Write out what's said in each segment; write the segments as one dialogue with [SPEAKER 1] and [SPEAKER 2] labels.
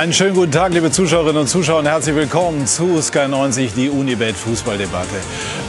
[SPEAKER 1] Einen schönen guten Tag, liebe Zuschauerinnen und Zuschauer, herzlich willkommen zu Sky 90, die Unibet Fußballdebatte.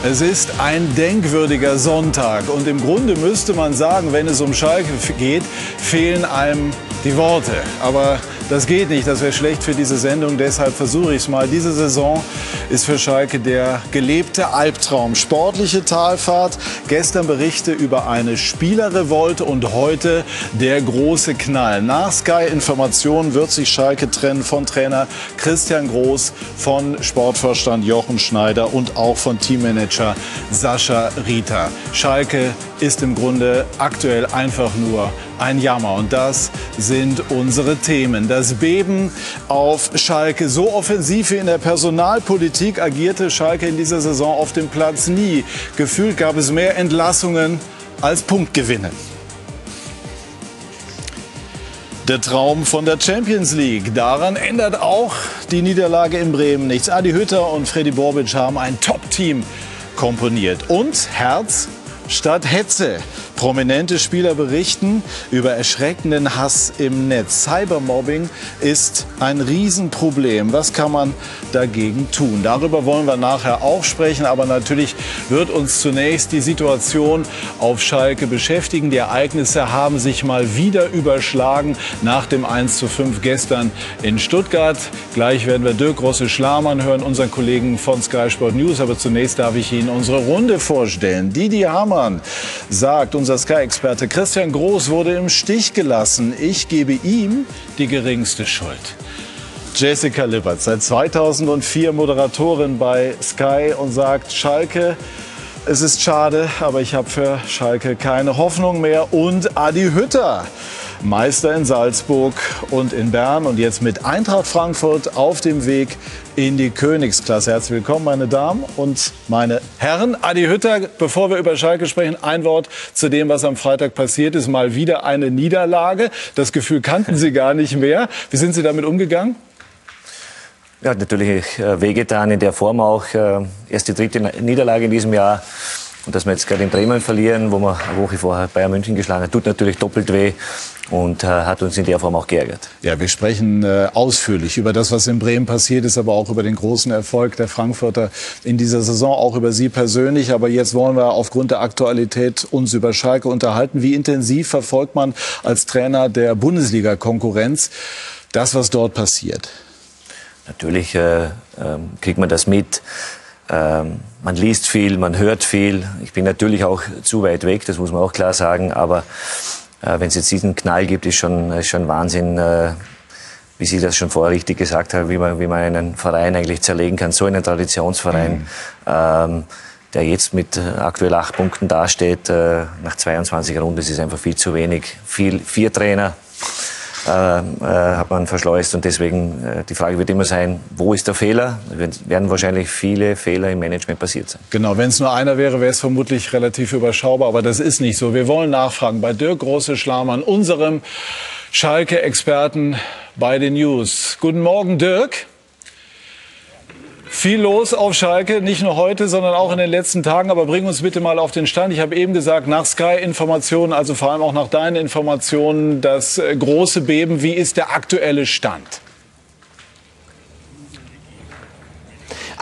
[SPEAKER 1] Es ist ein denkwürdiger Sonntag und im Grunde müsste man sagen, wenn es um Schalke geht, fehlen einem die Worte. Aber das geht nicht, das wäre schlecht für diese Sendung, deshalb versuche ich es mal. Diese Saison ist für Schalke der gelebte Albtraum. Sportliche Talfahrt, gestern Berichte über eine Spielerrevolte und heute der große Knall. Nach Sky Informationen wird sich Schalke trennen von Trainer Christian Groß, von Sportvorstand Jochen Schneider und auch von Teammanager Sascha Rita. Schalke ist im Grunde aktuell einfach nur ein Jammer. Und das sind unsere Themen. Das Beben auf Schalke. So offensiv wie in der Personalpolitik agierte Schalke in dieser Saison auf dem Platz nie. Gefühlt gab es mehr Entlassungen als Punktgewinne. Der Traum von der Champions League. Daran ändert auch die Niederlage in Bremen nichts. Adi Hütter und Freddy Bobic haben ein Top-Team komponiert. Und Herz statt Hetze. Prominente Spieler berichten über erschreckenden Hass im Netz. Cybermobbing ist ein Riesenproblem. Was kann man dagegen tun? Darüber wollen wir nachher auch sprechen. Aber natürlich wird uns zunächst die Situation auf Schalke beschäftigen. Die Ereignisse haben sich mal wieder überschlagen nach dem 1 zu 5 gestern in Stuttgart. Gleich werden wir Dirk Rosse-Schlamann hören, unseren Kollegen von Sky Sport News. Aber zunächst darf ich Ihnen unsere Runde vorstellen. Didi Hamann sagt, unser unser Sky-Experte Christian Groß wurde im Stich gelassen. Ich gebe ihm die geringste Schuld. Jessica Lippert, seit 2004 Moderatorin bei Sky und sagt, Schalke, es ist schade, aber ich habe für Schalke keine Hoffnung mehr. Und Adi Hütter, Meister in Salzburg und in Bern und jetzt mit Eintracht Frankfurt auf dem Weg in die Königsklasse. Herzlich willkommen, meine Damen und meine Herren. Adi Hütter, bevor wir über Schalke sprechen, ein Wort zu dem, was am Freitag passiert ist. Mal wieder eine Niederlage. Das Gefühl kannten Sie gar nicht mehr. Wie sind Sie damit umgegangen?
[SPEAKER 2] Ja, natürlich äh, wehgetan in der Form auch. Äh, erst die dritte Niederlage in diesem Jahr. Und dass wir jetzt gerade in Bremen verlieren, wo wir eine Woche vorher Bayern München geschlagen haben, tut natürlich doppelt weh und äh, hat uns in der Form auch geärgert.
[SPEAKER 1] Ja, wir sprechen äh, ausführlich über das, was in Bremen passiert ist, aber auch über den großen Erfolg der Frankfurter in dieser Saison, auch über Sie persönlich. Aber jetzt wollen wir aufgrund der Aktualität uns über Schalke unterhalten. Wie intensiv verfolgt man als Trainer der Bundesliga-Konkurrenz das, was dort passiert?
[SPEAKER 2] Natürlich äh, äh, kriegt man das mit. Ähm, man liest viel, man hört viel. Ich bin natürlich auch zu weit weg, das muss man auch klar sagen. Aber äh, wenn es jetzt diesen Knall gibt, ist schon, ist schon Wahnsinn, äh, wie Sie das schon vorher richtig gesagt haben, wie man, wie man einen Verein eigentlich zerlegen kann. So einen Traditionsverein, mhm. ähm, der jetzt mit äh, aktuell acht Punkten dasteht, äh, nach 22 Runden, das ist einfach viel zu wenig. Viel, vier Trainer, hat man verschleust. Und deswegen, äh, die Frage wird immer sein, wo ist der Fehler? Es werden wahrscheinlich viele Fehler im Management passiert sein.
[SPEAKER 1] Genau, wenn es nur einer wäre, wäre es vermutlich relativ überschaubar. Aber das ist nicht so. Wir wollen nachfragen bei Dirk Große-Schlamann, unserem Schalke-Experten bei den News. Guten Morgen, Dirk. Viel los auf Schalke, nicht nur heute, sondern auch in den letzten Tagen. Aber bring uns bitte mal auf den Stand. Ich habe eben gesagt, nach Sky-Informationen, also vor allem auch nach deinen Informationen, das äh, große Beben. Wie ist der aktuelle Stand?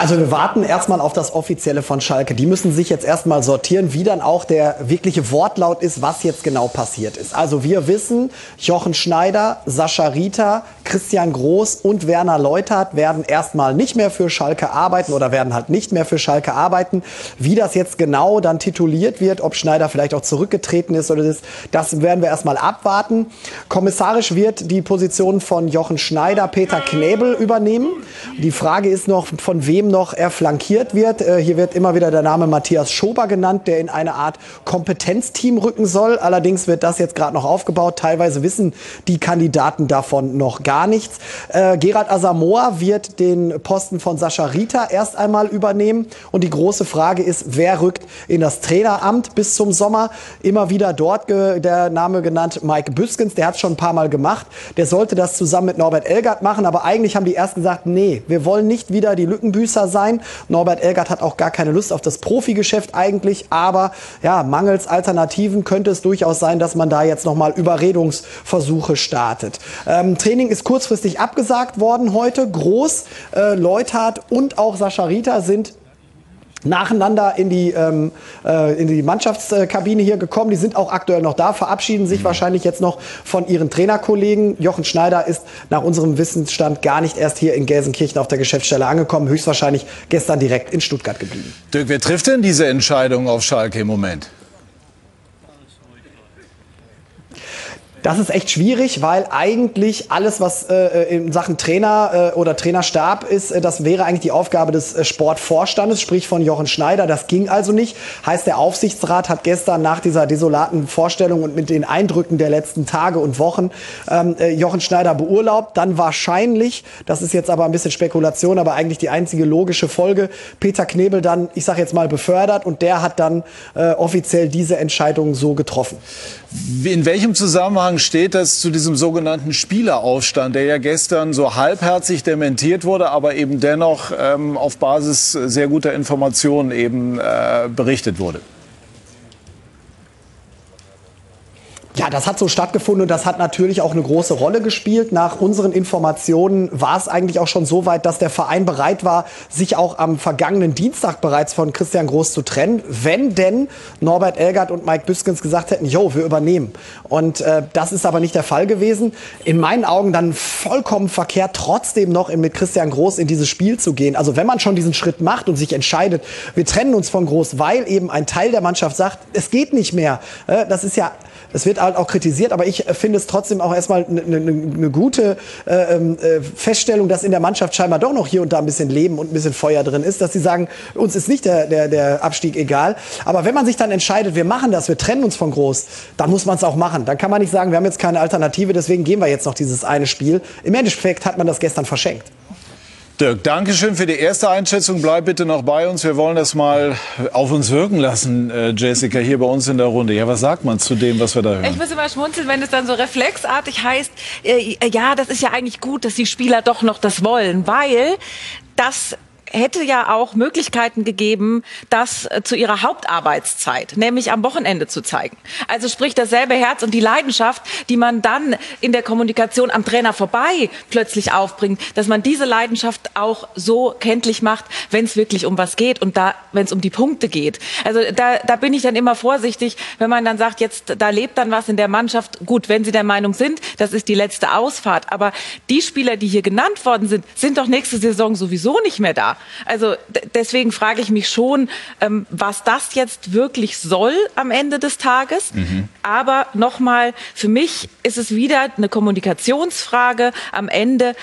[SPEAKER 3] Also wir warten erstmal auf das Offizielle von Schalke. Die müssen sich jetzt erstmal sortieren, wie dann auch der wirkliche Wortlaut ist, was jetzt genau passiert ist. Also wir wissen, Jochen Schneider, Sascha Rita, Christian Groß und Werner Leutert werden erstmal nicht mehr für Schalke arbeiten oder werden halt nicht mehr für Schalke arbeiten. Wie das jetzt genau dann tituliert wird, ob Schneider vielleicht auch zurückgetreten ist oder das, das werden wir erstmal abwarten. Kommissarisch wird die Position von Jochen Schneider Peter Knebel übernehmen. Die Frage ist noch, von wem noch er flankiert wird. Äh, hier wird immer wieder der Name Matthias Schober genannt, der in eine Art Kompetenzteam rücken soll. Allerdings wird das jetzt gerade noch aufgebaut. Teilweise wissen die Kandidaten davon noch gar nichts. Äh, Gerald Asamoah wird den Posten von Sascha Rita erst einmal übernehmen. Und die große Frage ist, wer rückt in das Traineramt bis zum Sommer? Immer wieder dort der Name genannt Mike Büskens, der hat es schon ein paar Mal gemacht. Der sollte das zusammen mit Norbert Elgert machen, aber eigentlich haben die erst gesagt, nee, wir wollen nicht wieder die Lückenbüßer größer sein. Norbert Elgert hat auch gar keine Lust auf das Profigeschäft eigentlich, aber ja, mangels Alternativen könnte es durchaus sein, dass man da jetzt nochmal Überredungsversuche startet. Ähm, Training ist kurzfristig abgesagt worden heute. Groß, äh, Leuthard und auch Sascha Rita sind nacheinander in die, ähm, äh, in die Mannschaftskabine hier gekommen. Die sind auch aktuell noch da, verabschieden sich mhm. wahrscheinlich jetzt noch von ihren Trainerkollegen. Jochen Schneider ist nach unserem Wissensstand gar nicht erst hier in Gelsenkirchen auf der Geschäftsstelle angekommen, höchstwahrscheinlich gestern direkt in Stuttgart geblieben.
[SPEAKER 1] Dirk, wer trifft denn diese Entscheidung auf Schalke im Moment?
[SPEAKER 3] Das ist echt schwierig, weil eigentlich alles, was äh, in Sachen Trainer äh, oder Trainerstab ist, äh, das wäre eigentlich die Aufgabe des äh, Sportvorstandes, sprich von Jochen Schneider. Das ging also nicht. Heißt, der Aufsichtsrat hat gestern nach dieser desolaten Vorstellung und mit den Eindrücken der letzten Tage und Wochen ähm, äh, Jochen Schneider beurlaubt. Dann wahrscheinlich, das ist jetzt aber ein bisschen Spekulation, aber eigentlich die einzige logische Folge, Peter Knebel dann, ich sage jetzt mal, befördert und der hat dann äh, offiziell diese Entscheidung so getroffen.
[SPEAKER 1] In welchem Zusammenhang steht das zu diesem sogenannten Spieleraufstand, der ja gestern so halbherzig dementiert wurde, aber eben dennoch ähm, auf Basis sehr guter Informationen eben äh, berichtet wurde?
[SPEAKER 3] Ja, das hat so stattgefunden und das hat natürlich auch eine große Rolle gespielt. Nach unseren Informationen war es eigentlich auch schon so weit, dass der Verein bereit war, sich auch am vergangenen Dienstag bereits von Christian Groß zu trennen, wenn denn Norbert Elgert und Mike Büskens gesagt hätten, jo, wir übernehmen. Und äh, das ist aber nicht der Fall gewesen. In meinen Augen dann vollkommen verkehrt, trotzdem noch mit Christian Groß in dieses Spiel zu gehen. Also wenn man schon diesen Schritt macht und sich entscheidet, wir trennen uns von Groß, weil eben ein Teil der Mannschaft sagt, es geht nicht mehr. Äh, das ist ja es wird halt auch kritisiert, aber ich finde es trotzdem auch erstmal eine ne, ne gute äh, ähm, äh, Feststellung, dass in der Mannschaft scheinbar doch noch hier und da ein bisschen Leben und ein bisschen Feuer drin ist, dass sie sagen, uns ist nicht der, der, der Abstieg egal. Aber wenn man sich dann entscheidet, wir machen das, wir trennen uns von Groß, dann muss man es auch machen. Dann kann man nicht sagen, wir haben jetzt keine Alternative, deswegen gehen wir jetzt noch dieses eine Spiel. Im Endeffekt hat man das gestern verschenkt.
[SPEAKER 1] Dirk, danke schön für die erste Einschätzung. Bleib bitte noch bei uns. Wir wollen das mal auf uns wirken lassen, äh, Jessica, hier bei uns in der Runde. Ja, was sagt man zu dem, was wir da hören?
[SPEAKER 4] Ich muss immer schmunzeln, wenn es dann so reflexartig heißt, äh, ja, das ist ja eigentlich gut, dass die Spieler doch noch das wollen, weil das hätte ja auch Möglichkeiten gegeben, das äh, zu ihrer Hauptarbeitszeit, nämlich am Wochenende zu zeigen. Also sprich dasselbe Herz und die Leidenschaft, die man dann in der Kommunikation am Trainer vorbei plötzlich aufbringt, dass man diese Leidenschaft auch so kenntlich macht, wenn es wirklich um was geht und da, wenn es um die Punkte geht. Also da, da bin ich dann immer vorsichtig, wenn man dann sagt, jetzt da lebt dann was in der Mannschaft. Gut, wenn Sie der Meinung sind, das ist die letzte Ausfahrt, aber die Spieler, die hier genannt worden sind, sind doch nächste Saison sowieso nicht mehr da. Also deswegen frage ich mich schon, ähm, was das jetzt wirklich soll am Ende des Tages. Mhm. Aber nochmal, für mich ist es wieder eine Kommunikationsfrage am Ende.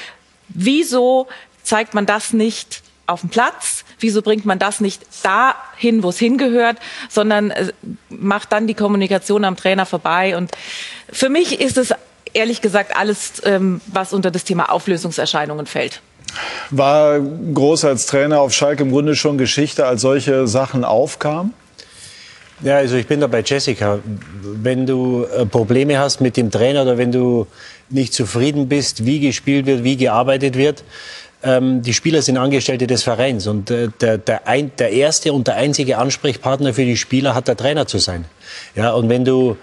[SPEAKER 4] Wieso zeigt man das nicht auf dem Platz? Wieso bringt man das nicht dahin, wo es hingehört, sondern äh, macht dann die Kommunikation am Trainer vorbei? Und für mich ist es ehrlich gesagt alles, ähm, was unter das Thema Auflösungserscheinungen fällt.
[SPEAKER 1] War Groß als Trainer auf Schalke im Grunde schon Geschichte, als solche Sachen aufkamen?
[SPEAKER 5] Ja, also ich bin da bei Jessica. Wenn du äh, Probleme hast mit dem Trainer oder wenn du nicht zufrieden bist, wie gespielt wird, wie gearbeitet wird, ähm, die Spieler sind Angestellte des Vereins und äh, der, der, ein, der erste und der einzige Ansprechpartner für die Spieler hat der Trainer zu sein. Ja, und wenn du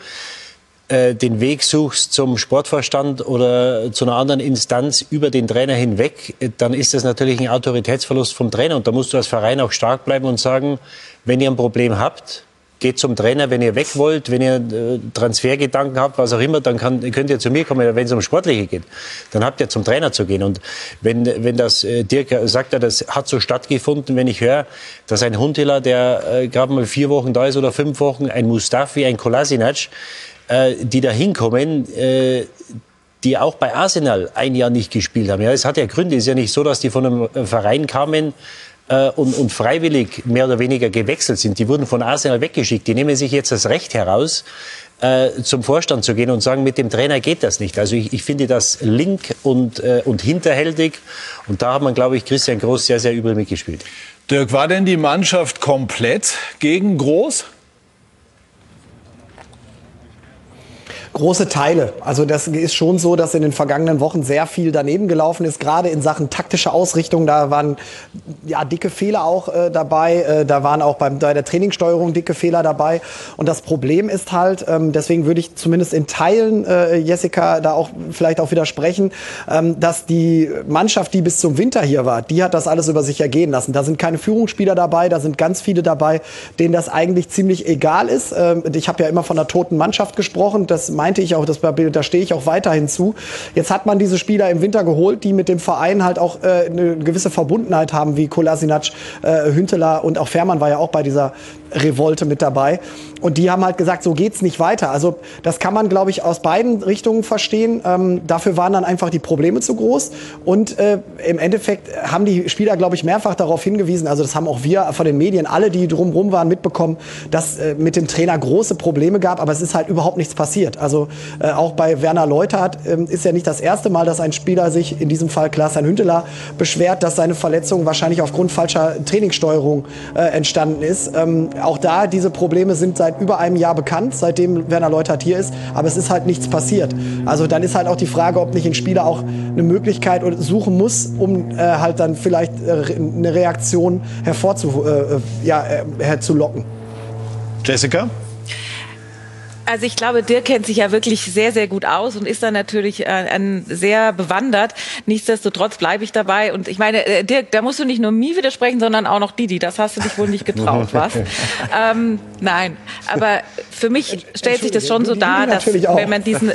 [SPEAKER 5] äh, den Weg suchst zum Sportvorstand oder zu einer anderen Instanz über den Trainer hinweg, äh, dann ist das natürlich ein Autoritätsverlust vom Trainer. Und da musst du als Verein auch stark bleiben und sagen, wenn ihr ein Problem habt, geht zum Trainer, wenn ihr weg wollt, wenn ihr äh, Transfergedanken habt, was auch immer, dann kann, könnt ihr zu mir kommen, wenn es um Sportliche geht. Dann habt ihr zum Trainer zu gehen. Und wenn, wenn das, Dirk sagt das hat so stattgefunden, wenn ich höre, dass ein Huntela, der gerade mal vier Wochen da ist oder fünf Wochen, ein Mustafi, ein Kolasinac, äh, die da hinkommen, äh, die auch bei Arsenal ein Jahr nicht gespielt haben. Ja, es hat ja Gründe. Es ist ja nicht so, dass die von einem äh, Verein kamen äh, und, und freiwillig mehr oder weniger gewechselt sind. Die wurden von Arsenal weggeschickt. Die nehmen sich jetzt das Recht heraus, äh, zum Vorstand zu gehen und sagen, mit dem Trainer geht das nicht. Also ich, ich finde das link und, äh, und hinterhältig. Und da hat man, glaube ich, Christian Groß sehr, sehr übel mitgespielt.
[SPEAKER 1] Dirk, war denn die Mannschaft komplett gegen Groß?
[SPEAKER 3] Große Teile. Also das ist schon so, dass in den vergangenen Wochen sehr viel daneben gelaufen ist, gerade in Sachen taktische Ausrichtung. Da waren ja dicke Fehler auch äh, dabei. Äh, da waren auch beim, bei der Trainingssteuerung dicke Fehler dabei. Und das Problem ist halt, ähm, deswegen würde ich zumindest in Teilen, äh, Jessica, da auch vielleicht auch widersprechen, ähm, dass die Mannschaft, die bis zum Winter hier war, die hat das alles über sich ergehen lassen. Da sind keine Führungsspieler dabei, da sind ganz viele dabei, denen das eigentlich ziemlich egal ist. Ähm, ich habe ja immer von einer toten Mannschaft gesprochen. Das meinte ich auch, das, da stehe ich auch weiterhin zu. Jetzt hat man diese Spieler im Winter geholt, die mit dem Verein halt auch äh, eine gewisse Verbundenheit haben, wie Kolasinac, äh, Hünteler und auch Fährmann war ja auch bei dieser Revolte mit dabei. Und die haben halt gesagt, so geht's nicht weiter. Also das kann man, glaube ich, aus beiden Richtungen verstehen. Ähm, dafür waren dann einfach die Probleme zu groß. Und äh, im Endeffekt haben die Spieler, glaube ich, mehrfach darauf hingewiesen, also das haben auch wir von den Medien, alle, die drumherum waren, mitbekommen, dass äh, mit dem Trainer große Probleme gab. Aber es ist halt überhaupt nichts passiert. Also äh, auch bei Werner Leuthardt ähm, ist ja nicht das erste Mal, dass ein Spieler sich, in diesem Fall Klaas-Hein Hünteler, beschwert, dass seine Verletzung wahrscheinlich aufgrund falscher Trainingssteuerung äh, entstanden ist. Ähm, auch da, diese Probleme sind seit über einem Jahr bekannt, seitdem Werner Leuthardt hier ist, aber es ist halt nichts passiert. Also dann ist halt auch die Frage, ob nicht ein Spieler auch eine Möglichkeit suchen muss, um äh, halt dann vielleicht äh, eine Reaktion hervorzu, äh, äh ja, herzulocken.
[SPEAKER 1] Jessica?
[SPEAKER 4] Also ich glaube, Dirk kennt sich ja wirklich sehr, sehr gut aus und ist da natürlich äh, sehr bewandert. Nichtsdestotrotz bleibe ich dabei. Und ich meine, äh, Dirk, da musst du nicht nur mir widersprechen, sondern auch noch Didi. Das hast du dich wohl nicht getraut, was? ähm, nein, aber für mich stellt sich das schon so dar, dass wenn man diesen,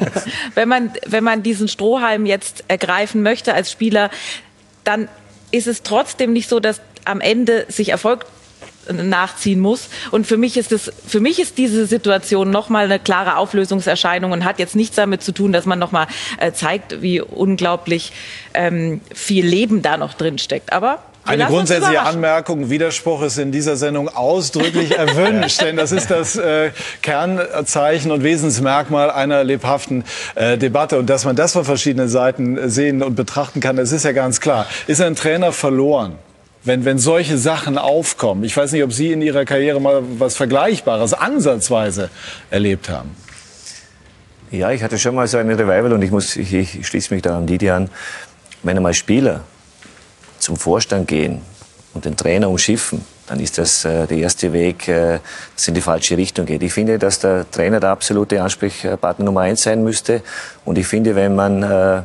[SPEAKER 4] wenn man, wenn man diesen Strohhalm jetzt ergreifen möchte als Spieler, dann ist es trotzdem nicht so, dass am Ende sich Erfolg nachziehen muss. Und für mich ist es, für mich ist diese Situation nochmal eine klare Auflösungserscheinung und hat jetzt nichts damit zu tun, dass man nochmal äh, zeigt, wie unglaublich ähm, viel Leben da noch drin steckt. Aber
[SPEAKER 1] eine grundsätzliche Anmerkung, Widerspruch ist in dieser Sendung ausdrücklich erwünscht, denn das ist das äh, Kernzeichen und Wesensmerkmal einer lebhaften äh, Debatte. Und dass man das von verschiedenen Seiten sehen und betrachten kann, das ist ja ganz klar. Ist ein Trainer verloren? Wenn, wenn solche Sachen aufkommen. Ich weiß nicht, ob Sie in Ihrer Karriere mal was Vergleichbares ansatzweise erlebt haben.
[SPEAKER 2] Ja, ich hatte schon mal so eine Revival und ich, muss, ich, ich schließe mich da an Didi an. Wenn einmal Spieler zum Vorstand gehen und den Trainer umschiffen, dann ist das äh, der erste Weg, äh, das in die falsche Richtung geht. Ich finde, dass der Trainer der absolute Ansprechpartner Nummer eins sein müsste. Und ich finde, wenn man äh,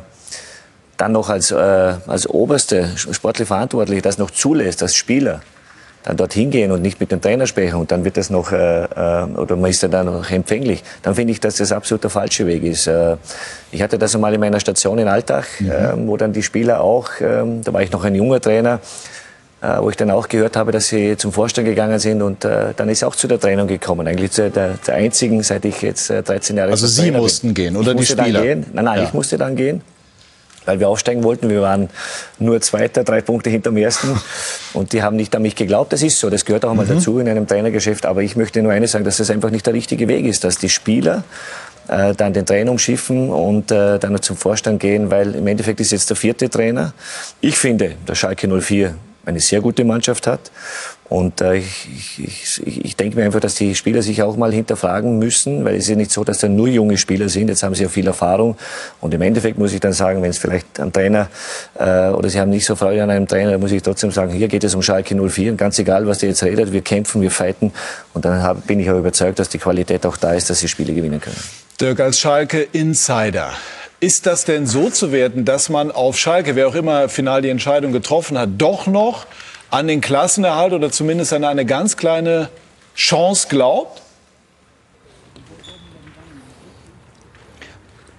[SPEAKER 2] dann noch als, äh, als oberste sportliche Verantwortliche das noch zulässt, als Spieler, dann dorthin gehen und nicht mit dem Trainer sprechen und dann wird das noch, äh, äh, oder man ist ja dann noch empfänglich, dann finde ich, dass das absolut der falsche Weg ist. Äh, ich hatte das einmal in meiner Station in Alltag, mhm. äh, wo dann die Spieler auch, äh, da war ich noch ein junger Trainer, äh, wo ich dann auch gehört habe, dass sie zum Vorstand gegangen sind und äh, dann ist auch zu der Trennung gekommen. Eigentlich zu der, der einzigen, seit ich jetzt äh, 13 Jahre
[SPEAKER 1] Also Sie mussten bin. gehen oder
[SPEAKER 2] ich
[SPEAKER 1] die Spieler?
[SPEAKER 2] Nein, nein, ja. ich musste dann gehen weil wir aufsteigen wollten. Wir waren nur Zweiter, drei Punkte hinterm Ersten. Und die haben nicht an mich geglaubt. Das ist so. Das gehört auch einmal mhm. dazu in einem Trainergeschäft. Aber ich möchte nur eines sagen, dass das einfach nicht der richtige Weg ist, dass die Spieler äh, dann den Trainer umschiffen und äh, dann zum Vorstand gehen, weil im Endeffekt ist jetzt der vierte Trainer. Ich finde, der Schalke 04 eine sehr gute Mannschaft hat. Und äh, ich, ich, ich denke mir einfach, dass die Spieler sich auch mal hinterfragen müssen, weil es ist ja nicht so, dass da nur junge Spieler sind. Jetzt haben sie ja viel Erfahrung. Und im Endeffekt muss ich dann sagen, wenn es vielleicht ein Trainer äh, oder sie haben nicht so Freude an einem Trainer, muss ich trotzdem sagen, hier geht es um Schalke 04. Und ganz egal, was der jetzt redet, wir kämpfen, wir fighten. Und dann hab, bin ich auch überzeugt, dass die Qualität auch da ist, dass sie Spiele gewinnen können.
[SPEAKER 1] Dirk als Schalke Insider. Ist das denn so zu werten, dass man auf Schalke, wer auch immer final die Entscheidung getroffen hat, doch noch an den Klassenerhalt oder zumindest an eine ganz kleine Chance glaubt?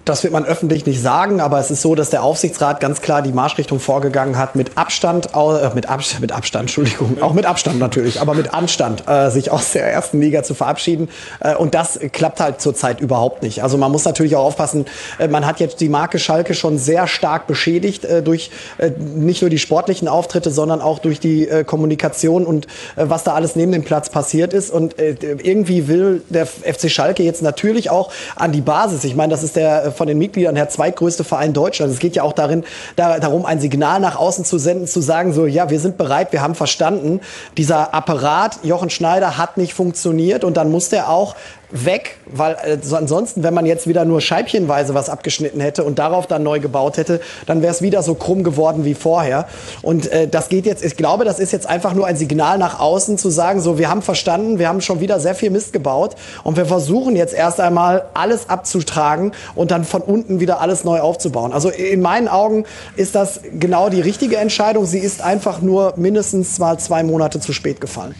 [SPEAKER 3] Das wird man öffentlich nicht sagen, aber es ist so, dass der Aufsichtsrat ganz klar die Marschrichtung vorgegangen hat, mit Abstand, äh, mit, Abstand mit Abstand, Entschuldigung, auch mit Abstand natürlich, aber mit Anstand, äh, sich aus der ersten Liga zu verabschieden. Äh, und das klappt halt zurzeit überhaupt nicht. Also man muss natürlich auch aufpassen, äh, man hat jetzt die Marke Schalke schon sehr stark beschädigt äh, durch äh, nicht nur die sportlichen Auftritte, sondern auch durch die Kommunikation und was da alles neben dem Platz passiert ist. Und irgendwie will der FC Schalke jetzt natürlich auch an die Basis. Ich meine, das ist der von den Mitgliedern her zweitgrößte Verein Deutschlands. Es geht ja auch darin, da, darum, ein Signal nach außen zu senden, zu sagen, so, ja, wir sind bereit, wir haben verstanden, dieser Apparat, Jochen Schneider, hat nicht funktioniert und dann muss der auch weg, weil äh, so ansonsten, wenn man jetzt wieder nur scheibchenweise was abgeschnitten hätte und darauf dann neu gebaut hätte, dann wäre es wieder so krumm geworden wie vorher. Und äh, das geht jetzt, ich glaube, das ist jetzt einfach nur ein Signal nach außen zu sagen, so wir haben verstanden, wir haben schon wieder sehr viel Mist gebaut und wir versuchen jetzt erst einmal alles abzutragen und dann von unten wieder alles neu aufzubauen. Also in meinen Augen ist das genau die richtige Entscheidung. Sie ist einfach nur mindestens mal zwei Monate zu spät gefallen.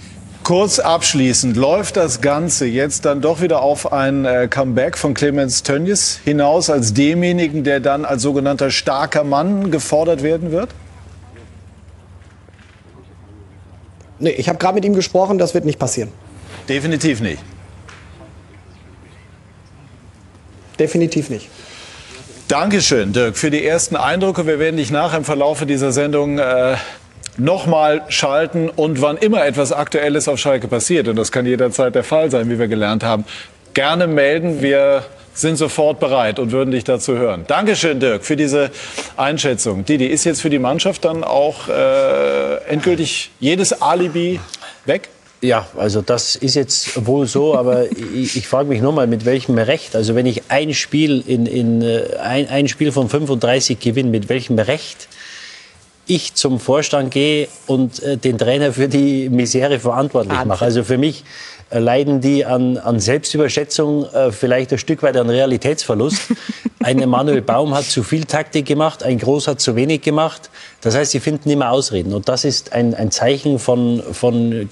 [SPEAKER 1] Kurz abschließend, läuft das Ganze jetzt dann doch wieder auf ein äh, Comeback von Clemens Tönnies hinaus als demjenigen, der dann als sogenannter starker Mann gefordert werden wird?
[SPEAKER 3] Nee, ich habe gerade mit ihm gesprochen, das wird nicht passieren.
[SPEAKER 1] Definitiv nicht.
[SPEAKER 3] Definitiv nicht.
[SPEAKER 1] Dankeschön, Dirk, für die ersten Eindrücke. Wir werden dich nachher im Verlauf dieser Sendung äh, nochmal schalten und wann immer etwas Aktuelles auf Schalke passiert, und das kann jederzeit der Fall sein, wie wir gelernt haben, gerne melden. Wir sind sofort bereit und würden dich dazu hören. Dankeschön, Dirk, für diese Einschätzung. Didi, ist jetzt für die Mannschaft dann auch äh, endgültig jedes Alibi weg?
[SPEAKER 5] Ja, also das ist jetzt wohl so, aber ich, ich frage mich nochmal, mit welchem Recht? Also wenn ich ein Spiel in, in äh, ein, ein Spiel von 35 gewinne, mit welchem Recht ich zum Vorstand gehe und äh, den Trainer für die Misere verantwortlich mache? Also für mich äh, leiden die an, an Selbstüberschätzung, äh, vielleicht ein Stück weit an Realitätsverlust. Ein Emanuel Baum hat zu viel Taktik gemacht, ein Groß hat zu wenig gemacht. Das heißt, sie finden immer Ausreden. Und das ist ein, ein Zeichen von, von,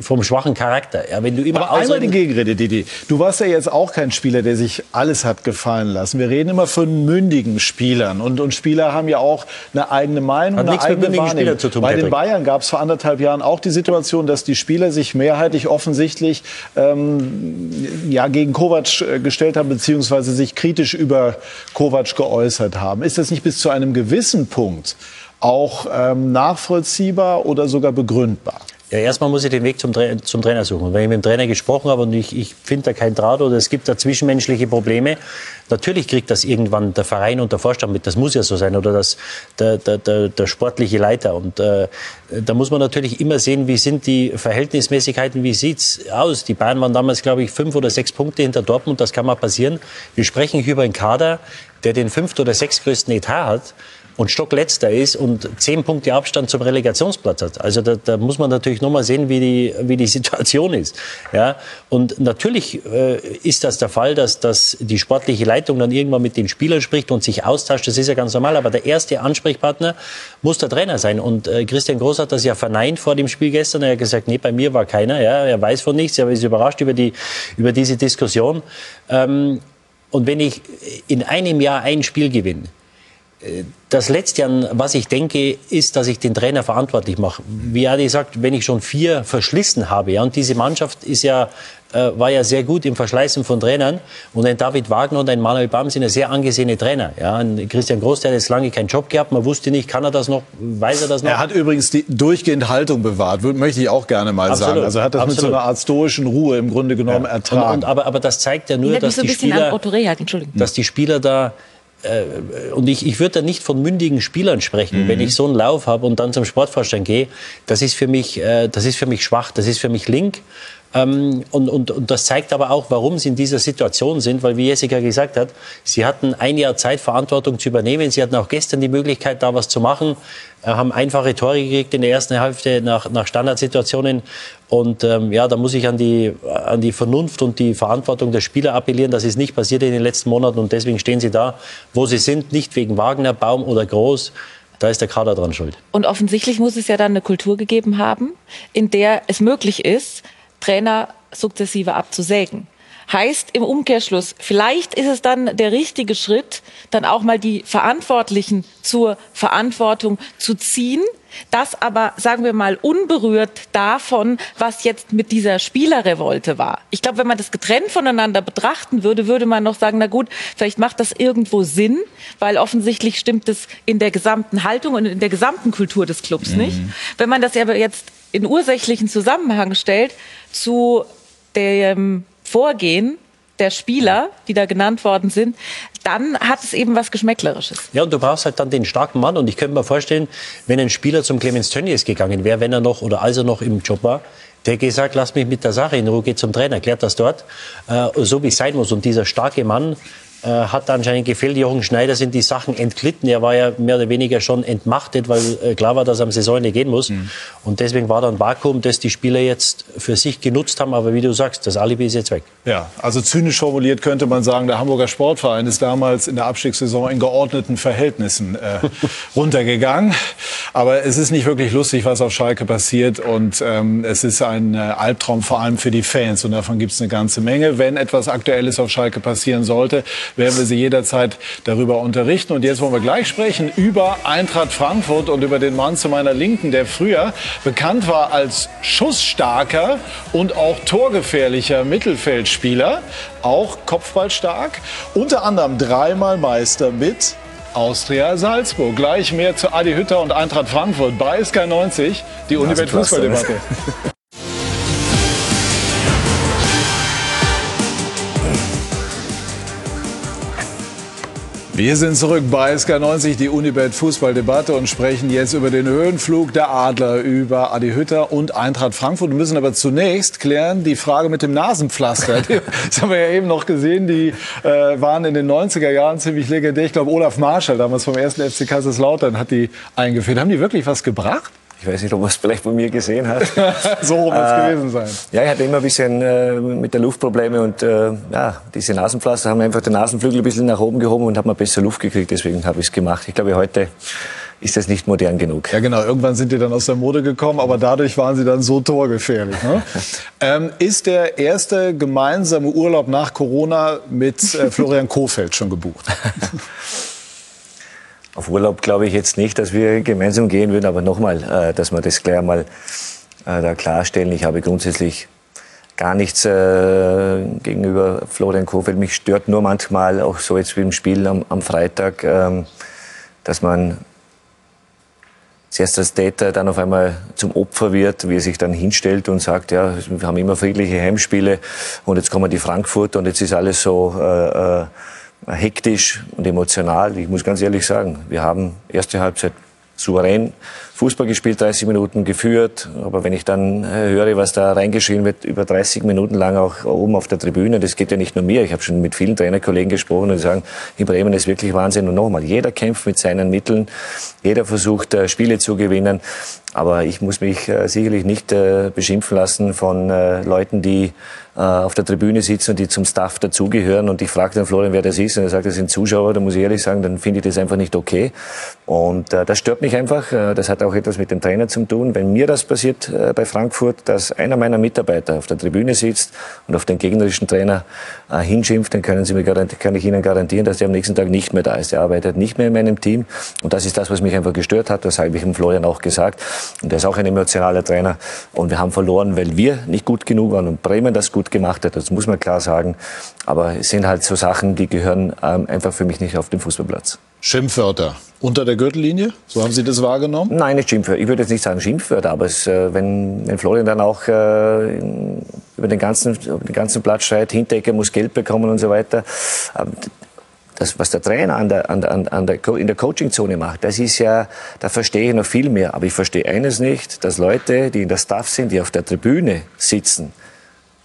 [SPEAKER 5] vom schwachen Charakter. Ja, wenn du immer
[SPEAKER 1] Aber einmal die Gegenrede, Didi. Du warst ja jetzt auch kein Spieler, der sich alles hat gefallen lassen. Wir reden immer von mündigen Spielern. Und, und Spieler haben ja auch eine eigene Meinung,
[SPEAKER 5] Hat
[SPEAKER 1] eine
[SPEAKER 5] nichts mit
[SPEAKER 1] eigene
[SPEAKER 5] mündigen
[SPEAKER 1] Wahrnehmung.
[SPEAKER 5] Spielern zu tun,
[SPEAKER 1] Bei den
[SPEAKER 5] Patrick.
[SPEAKER 1] Bayern gab es vor anderthalb Jahren auch die Situation, dass die Spieler sich mehrheitlich offensichtlich ähm, ja, gegen Kovac äh, gestellt haben, beziehungsweise sich kritisch über Kovac geäußert haben. Ist das nicht bis zu einem gewissen Punkt auch ähm, nachvollziehbar oder sogar begründbar?
[SPEAKER 5] Ja, erstmal muss ich den Weg zum, Tra zum Trainer suchen. Wenn ich mit dem Trainer gesprochen habe und ich, ich finde da keinen Draht oder es gibt da zwischenmenschliche Probleme, natürlich kriegt das irgendwann der Verein und der Vorstand mit. Das muss ja so sein oder das, der, der, der, der sportliche Leiter. Und äh, da muss man natürlich immer sehen, wie sind die Verhältnismäßigkeiten, wie sieht's aus. Die Bayern waren damals, glaube ich, fünf oder sechs Punkte hinter Dortmund. Das kann mal passieren. Wir sprechen hier über einen Kader, der den fünft oder sechstgrößten Etat hat und stockletzter ist und zehn Punkte Abstand zum Relegationsplatz hat. Also da, da muss man natürlich noch mal sehen, wie die, wie die Situation ist. Ja? Und natürlich äh, ist das der Fall, dass, dass die sportliche Leitung dann irgendwann mit den Spielern spricht und sich austauscht. Das ist ja ganz normal. Aber der erste Ansprechpartner muss der Trainer sein. Und äh, Christian Groß hat das ja verneint vor dem Spiel gestern. Er hat gesagt, nee, bei mir war keiner. Ja? Er weiß von nichts. Er ist überrascht über, die, über diese Diskussion. Ähm, und wenn ich in einem Jahr ein Spiel gewinne, das Letzte, an was ich denke, ist, dass ich den Trainer verantwortlich mache. Wie Adi sagt, wenn ich schon vier verschlissen habe, ja, und diese Mannschaft ist ja, äh, war ja sehr gut im Verschleißen von Trainern, und ein David Wagner und ein Manuel Baum sind ja sehr angesehene Trainer. Ja, ein Christian Groß, der hat jetzt lange keinen Job gehabt, man wusste nicht, kann er das noch, weiß er das noch?
[SPEAKER 1] Er hat übrigens die durchgehend Haltung bewahrt, möchte ich auch gerne mal
[SPEAKER 5] Absolut.
[SPEAKER 1] sagen. Also er hat das mit so
[SPEAKER 5] Absolut.
[SPEAKER 1] einer Art stoischen Ruhe im Grunde genommen
[SPEAKER 5] und,
[SPEAKER 1] ertragen.
[SPEAKER 5] und, aber, aber das zeigt ja nur, dass
[SPEAKER 4] so
[SPEAKER 5] die Spieler, dass die Spieler da äh, und ich, ich würde da nicht von mündigen Spielern sprechen,
[SPEAKER 1] Mhm.
[SPEAKER 5] wenn ich so einen Lauf habe und dann zum Sportvorstand gehe. Das ist für mich, äh, das ist für mich schwach, das ist für mich link. Ähm, und, und, und das zeigt aber auch, warum sie in dieser Situation sind, weil wie Jessica gesagt hat, sie hatten ein Jahr Zeit, Verantwortung zu übernehmen. Sie hatten auch gestern die Möglichkeit, da was zu machen, äh, haben einfache Tore gekriegt in der ersten Hälfte nach, nach Standardsituationen. Und ähm, ja, da muss ich an die, an die Vernunft und die Verantwortung der Spieler appellieren. Das ist nicht passiert in den letzten Monaten und deswegen stehen sie da, wo sie sind, nicht wegen Wagner, Baum oder Groß. Da ist der Kader dran schuld.
[SPEAKER 4] Und offensichtlich muss es ja dann eine Kultur gegeben haben, in der es möglich ist, Trainer sukzessive abzusägen. Heißt im Umkehrschluss, vielleicht ist es dann der richtige Schritt, dann auch mal die Verantwortlichen zur Verantwortung zu ziehen. Das aber, sagen wir mal, unberührt davon, was jetzt mit dieser Spielerrevolte war. Ich glaube, wenn man das getrennt voneinander betrachten würde, würde man noch sagen, na gut, vielleicht macht das irgendwo Sinn, weil offensichtlich stimmt es in der gesamten Haltung und in der gesamten Kultur des Clubs nicht. Wenn man das aber jetzt in ursächlichen Zusammenhang stellt zu dem Vorgehen der Spieler, die da genannt worden sind, dann hat es eben was Geschmäcklerisches.
[SPEAKER 5] Ja, und du brauchst halt dann den starken Mann. Und ich könnte mir vorstellen, wenn ein Spieler zum Clemens Tönnies gegangen wäre, wenn er noch oder als er noch im Job war, Der gesagt, lass mich mit der Sache in Ruhe, geht zum Trainer, klärt das dort, äh, so wie es sein muss. Und dieser starke Mann äh, hat anscheinend gefehlt. Jochen Schneider sind die Sachen entglitten. Er war ja mehr oder weniger schon entmachtet, weil äh, klar war, dass er am Saisonende gehen muss. Mhm. Und deswegen war da ein Vakuum, das die Spieler jetzt für sich genutzt haben. Aber wie du sagst, das Alibi ist jetzt weg.
[SPEAKER 1] Ja, also zynisch formuliert könnte man sagen, der Hamburger Sportverein ist damals in der Abstiegssaison in geordneten Verhältnissen äh, runtergegangen. Aber es ist nicht wirklich lustig, was auf Schalke passiert. Und ähm, es ist ein äh, Albtraum vor allem für die Fans. Und davon gibt es eine ganze Menge. Wenn etwas Aktuelles auf Schalke passieren sollte, werden wir Sie jederzeit darüber unterrichten. Und jetzt wollen wir gleich sprechen über Eintracht Frankfurt und über den Mann zu meiner Linken, der früher bekannt war als schussstarker und auch torgefährlicher Mittelfeldspieler, auch kopfballstark, unter anderem dreimal Meister mit Austria Salzburg. Gleich mehr zu Adi Hütter und Eintracht Frankfurt bei SK90, die Unibet Fußballdebatte. Wir sind zurück bei SK90, die Unibet Fußballdebatte und sprechen jetzt über den Höhenflug der Adler, über Adi Hütter und Eintracht Frankfurt. Wir müssen aber zunächst klären die Frage mit dem Nasenpflaster. Das haben wir ja eben noch gesehen. Die äh, waren in den 90er Jahren ziemlich legendär. Ich glaube, Olaf Marschall, damals vom ersten FC Kaiserslautern, hat die eingeführt. Haben die wirklich was gebracht?
[SPEAKER 2] Ich weiß nicht, ob man es vielleicht bei mir gesehen hat.
[SPEAKER 1] so muss es äh, gewesen sein.
[SPEAKER 2] Ja, ich hatte immer ein bisschen äh, mit der Luft Probleme und äh, ja, diese Nasenpflaster haben einfach den Nasenflügel ein bisschen nach oben gehoben und haben mir besser Luft gekriegt. Deswegen habe ich es gemacht. Ich glaube, heute ist das nicht modern genug.
[SPEAKER 1] Ja, genau. Irgendwann sind die dann aus der Mode gekommen, aber dadurch waren sie dann so torgefährlich. Ne? ähm, ist der erste gemeinsame Urlaub nach Corona mit äh, Florian Kofeld schon gebucht?
[SPEAKER 2] Auf Urlaub glaube ich jetzt nicht, dass wir gemeinsam gehen würden, aber nochmal, äh, dass wir das gleich mal äh, da klarstellen. Ich habe grundsätzlich gar nichts äh, gegenüber Florian Kofeld. Mich stört nur manchmal, auch so jetzt wie im Spiel am, am Freitag, ähm, dass man zuerst als Täter dann auf einmal zum Opfer wird, wie er sich dann hinstellt und sagt, ja, wir haben immer friedliche Heimspiele und jetzt kommen die Frankfurt und jetzt ist alles so äh, äh, hektisch und emotional. Ich muss ganz ehrlich sagen, wir haben erste Halbzeit souverän Fußball gespielt, 30 Minuten geführt. Aber wenn ich dann äh, höre, was da reingeschrien wird, über 30 Minuten lang auch oben auf der Tribüne, das geht ja nicht nur mir. Ich habe schon mit vielen Trainerkollegen gesprochen und die sagen, in Bremen ist wirklich Wahnsinn. Und nochmal, jeder kämpft mit seinen Mitteln, jeder versucht, äh, Spiele zu gewinnen. Aber ich muss mich äh, sicherlich nicht beschimpfen lassen von Leuten, die auf der Tribüne sitzen und die zum Staff dazugehören. Und ich frage den Florian, wer das ist. Und er sagt, das sind Zuschauer. Da muss ich ehrlich sagen, dann finde ich das einfach nicht okay. Und das stört mich einfach. Das hat auch etwas mit dem Trainer zu tun. Wenn mir das passiert äh, bei Frankfurt, dass einer meiner Mitarbeiter auf der Tribüne sitzt und auf den gegnerischen Trainer äh, hinschimpft, dann können Sie mir kann ich Ihnen garantieren, dass der am nächsten Tag nicht mehr da ist. Er arbeitet nicht mehr in meinem Team. Und das ist das, was mich einfach gestört hat. Das habe ich dem Florian auch gesagt. Und er ist auch ein emotionaler Trainer. Und wir haben verloren, weil wir nicht gut genug waren und Bremen das gut gemacht hat. Das muss man klar sagen. Aber es sind halt so Sachen, die gehören ähm, einfach für mich nicht auf den Fußballplatz.
[SPEAKER 1] Schimpfwörter unter der Gürtellinie? So haben Sie das wahrgenommen?
[SPEAKER 2] Nein, nicht Schimpfwörter. Ich würde jetzt nicht sagen Schimpfwörter, aber es, äh, wenn, wenn Florian dann auch äh, über den ganzen, den ganzen Platz schreit, Hinteregger muss Geld bekommen und so weiter. Ähm, das, was der Trainer an der, an der, an der, in der Coachingzone macht, das ist ja, da verstehe ich noch viel mehr. Aber ich verstehe eines nicht, dass Leute, die in der Staff sind, die auf der Tribüne sitzen,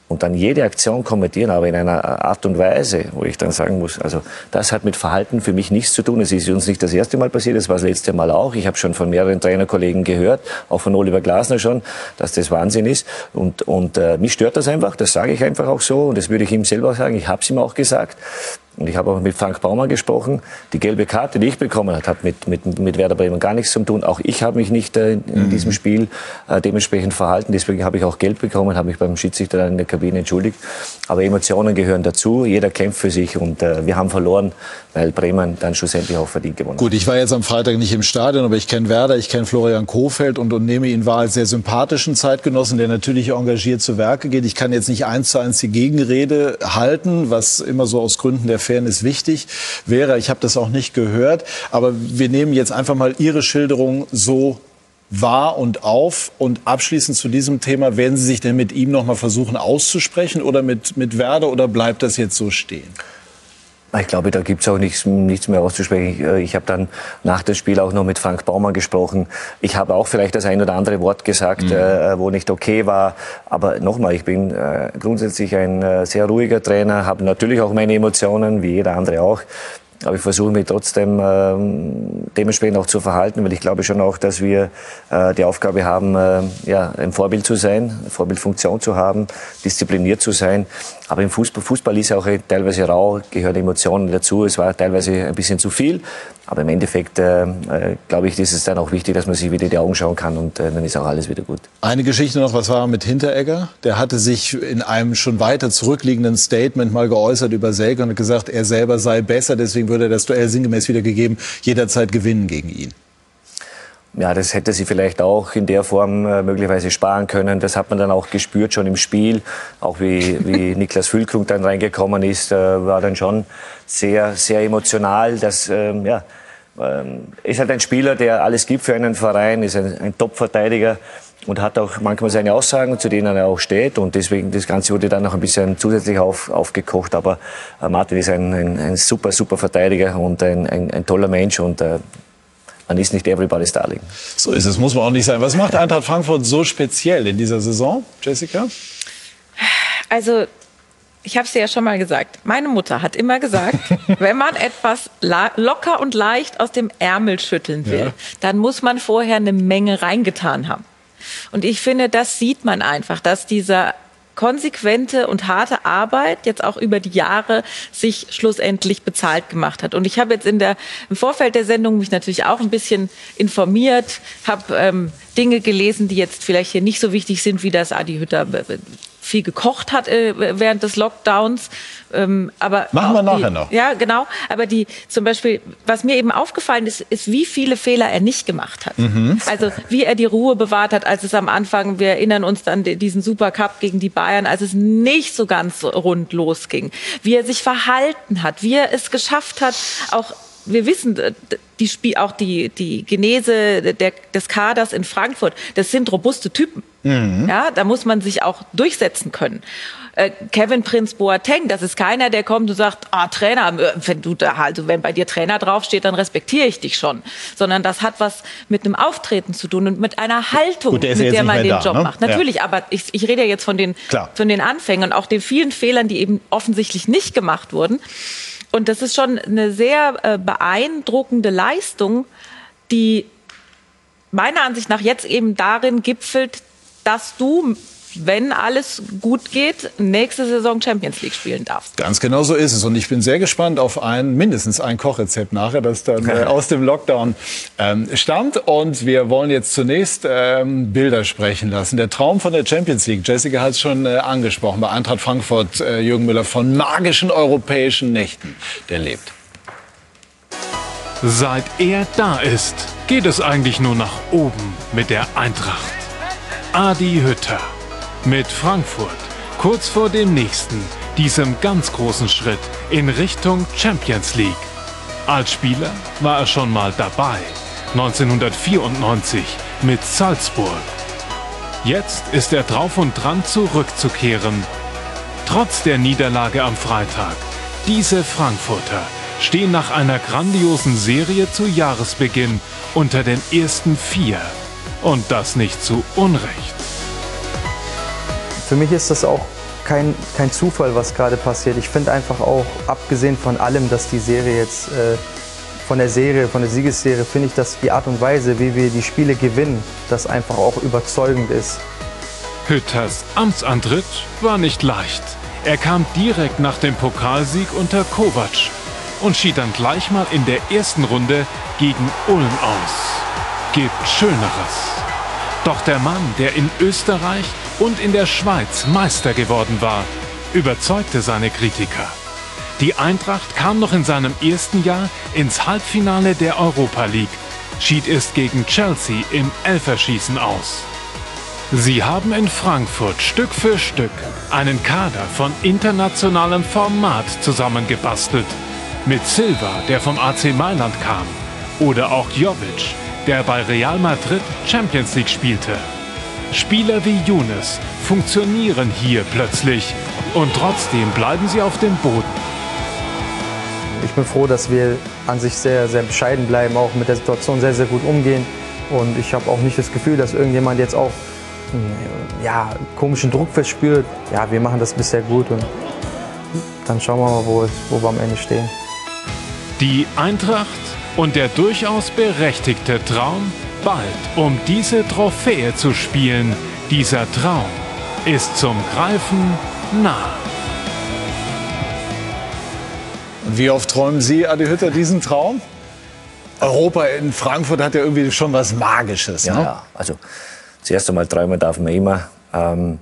[SPEAKER 2] und dann jede Aktion kommentieren, aber in einer Art und Weise, wo ich dann sagen muss, also das hat mit Verhalten für mich nichts zu tun. Es ist uns nicht das erste Mal passiert, es war das letzte Mal auch. Ich habe schon von mehreren Trainerkollegen gehört, auch von Oliver Glasner schon, dass das Wahnsinn ist. Und, und äh, mich stört das einfach, das sage ich einfach auch so und das würde ich ihm selber sagen. Ich habe es ihm auch gesagt. Und ich habe auch mit Frank Baumann gesprochen. Die gelbe Karte, die ich bekommen habe, hat mit, mit, mit Werder Bremen gar nichts zu tun. Auch ich habe mich nicht äh, in mhm. diesem Spiel äh, dementsprechend verhalten. Deswegen habe ich auch Geld bekommen, habe mich beim Schiedsrichter dann in der Kabine entschuldigt. Aber Emotionen gehören dazu. Jeder kämpft für sich und äh, wir haben verloren, weil Bremen dann schlussendlich auch verdient gewonnen hat.
[SPEAKER 1] Gut, ich war jetzt am Freitag nicht im Stadion, aber ich kenne Werder, ich kenne Florian Kofeld und, und nehme ihn wahr als sehr sympathischen Zeitgenossen, der natürlich engagiert zu Werke geht. Ich kann jetzt nicht eins zu eins die Gegenrede halten, was immer so aus Gründen der Fairness wichtig wäre. Ich habe das auch nicht gehört. Aber wir nehmen jetzt einfach mal Ihre Schilderung so wahr und auf. Und abschließend zu diesem Thema, werden Sie sich denn mit ihm noch mal versuchen auszusprechen oder mit, mit Werder oder bleibt das jetzt so stehen?
[SPEAKER 2] Ich glaube, da gibt es auch nichts, nichts mehr auszusprechen. Ich, äh, ich habe dann nach dem Spiel auch noch mit Frank Baumann gesprochen. Ich habe auch vielleicht das ein oder andere Wort gesagt, mhm. äh, wo nicht okay war. Aber nochmal, ich bin äh, grundsätzlich ein äh, sehr ruhiger Trainer, habe natürlich auch meine Emotionen, wie jeder andere auch. Aber ich versuche mich trotzdem ähm, dementsprechend auch zu verhalten, weil ich glaube schon auch, dass wir äh, die Aufgabe haben, äh, ja, ein Vorbild zu sein, eine Vorbildfunktion zu haben, diszipliniert zu sein. Aber im Fußball, Fußball ist auch teilweise rau, gehören Emotionen dazu. Es war teilweise ein bisschen zu viel. Aber im Endeffekt, äh, äh, glaube ich, ist es dann auch wichtig, dass man sich wieder in die Augen schauen kann und äh, dann ist auch alles wieder gut.
[SPEAKER 1] Eine Geschichte noch, was war mit Hinteregger? Der hatte sich in einem schon weiter zurückliegenden Statement mal geäußert über Selke und gesagt, er selber sei besser, deswegen würde er das Duell sinngemäß wieder gegeben, jederzeit gewinnen gegen ihn.
[SPEAKER 2] Ja, das hätte sie vielleicht auch in der Form äh, möglicherweise sparen können. Das hat man dann auch gespürt schon im Spiel. Auch wie, wie Niklas Füllkrug dann reingekommen ist, äh, war dann schon sehr, sehr emotional. Das, ähm, ja, ist halt ein Spieler, der alles gibt für einen Verein, ist ein, ein Top-Verteidiger und hat auch manchmal seine Aussagen, zu denen er auch steht. Und deswegen, das Ganze wurde dann noch ein bisschen zusätzlich auf, aufgekocht. Aber äh, Martin ist ein, ein, ein, super, super Verteidiger und ein, ein, ein toller Mensch. Und äh, man ist nicht everybody's darling.
[SPEAKER 1] So ist es, muss man auch nicht sein. Was macht Eintracht Frankfurt so speziell in dieser Saison, Jessica?
[SPEAKER 4] Also ich habe es dir ja schon mal gesagt. Meine Mutter hat immer gesagt, wenn man etwas locker und leicht aus dem Ärmel schütteln will, ja. dann muss man vorher eine Menge reingetan haben. Und ich finde, das sieht man einfach, dass dieser konsequente und harte Arbeit jetzt auch über die Jahre sich schlussendlich bezahlt gemacht hat. Und ich habe jetzt in der, im Vorfeld der Sendung mich natürlich auch ein bisschen informiert, habe ähm, Dinge gelesen, die jetzt vielleicht hier nicht so wichtig sind, wie das Adi Hütter viel gekocht hat äh, während des Lockdowns.
[SPEAKER 1] Ähm, aber Machen wir nachher
[SPEAKER 4] die,
[SPEAKER 1] noch.
[SPEAKER 4] Ja, genau. Aber die zum Beispiel, was mir eben aufgefallen ist, ist, wie viele Fehler er nicht gemacht hat. Mhm. Also wie er die Ruhe bewahrt hat, als es am Anfang, wir erinnern uns an diesen Supercup gegen die Bayern, als es nicht so ganz rund losging. Wie er sich verhalten hat, wie er es geschafft hat, auch wir wissen, die Spiel, auch die, die Genese der, des Kaders in Frankfurt, das sind robuste Typen. Mhm. Ja, da muss man sich auch durchsetzen können. Äh, Kevin Prince Boateng, das ist keiner, der kommt und sagt, ah, Trainer, äh, wenn du da, also wenn bei dir Trainer draufsteht, dann respektiere ich dich schon. Sondern das hat was mit einem Auftreten zu tun und mit einer Haltung, Gut, der mit der man den da, Job ne? macht. Natürlich, ja. aber ich, ich rede ja jetzt von den, von den Anfängen und auch den vielen Fehlern, die eben offensichtlich nicht gemacht wurden. Und das ist schon eine sehr äh, beeindruckende Leistung, die meiner Ansicht nach jetzt eben darin gipfelt, dass du wenn alles gut geht, nächste Saison Champions League spielen darfst.
[SPEAKER 1] Ganz genau so ist es. Und ich bin sehr gespannt auf ein, mindestens ein Kochrezept nachher, das dann äh, aus dem Lockdown ähm, stammt. Und wir wollen jetzt zunächst ähm, Bilder sprechen lassen. Der Traum von der Champions League, Jessica hat es schon äh, angesprochen, bei Eintracht Frankfurt, äh, Jürgen Müller, von magischen europäischen Nächten, der lebt.
[SPEAKER 6] Seit er da ist, geht es eigentlich nur nach oben mit der Eintracht. Adi Hütter mit Frankfurt kurz vor dem nächsten, diesem ganz großen Schritt in Richtung Champions League. Als Spieler war er schon mal dabei, 1994 mit Salzburg. Jetzt ist er drauf und dran zurückzukehren. Trotz der Niederlage am Freitag, diese Frankfurter stehen nach einer grandiosen Serie zu Jahresbeginn unter den ersten vier. Und das nicht zu Unrecht.
[SPEAKER 7] Für mich ist das auch kein, kein Zufall, was gerade passiert. Ich finde einfach auch, abgesehen von allem, dass die Serie jetzt, äh, von der Serie, von der Siegesserie, finde ich, dass die Art und Weise, wie wir die Spiele gewinnen, das einfach auch überzeugend ist.
[SPEAKER 6] Hütters Amtsantritt war nicht leicht. Er kam direkt nach dem Pokalsieg unter Kovac und schied dann gleich mal in der ersten Runde gegen Ulm aus. Gibt Schöneres. Doch der Mann, der in Österreich und in der Schweiz Meister geworden war, überzeugte seine Kritiker. Die Eintracht kam noch in seinem ersten Jahr ins Halbfinale der Europa League, schied es gegen Chelsea im Elferschießen aus. Sie haben in Frankfurt Stück für Stück einen Kader von internationalem Format zusammengebastelt. Mit Silva, der vom AC Mailand kam, oder auch Jovic, der bei Real Madrid Champions League spielte. Spieler wie Younes funktionieren hier plötzlich und trotzdem bleiben sie auf dem Boden.
[SPEAKER 7] bin froh, dass wir an sich sehr, sehr bescheiden bleiben, auch mit der Situation sehr, sehr gut umgehen. Und ich habe auch nicht das Gefühl, dass irgendjemand jetzt auch hm, ja, komischen Druck verspürt. Ja, wir machen das bisher gut und dann schauen wir mal, wo, wo wir am Ende stehen.
[SPEAKER 6] Die Eintracht und der durchaus berechtigte Traum, bald um diese Trophäe zu spielen. Dieser Traum ist zum Greifen nah.
[SPEAKER 1] Und wie oft träumen Sie, Adi Hütter, diesen Traum? Europa in Frankfurt hat ja irgendwie schon was Magisches.
[SPEAKER 2] Ja,
[SPEAKER 1] ne?
[SPEAKER 2] ja. also zuerst einmal träumen darf man immer. Ähm,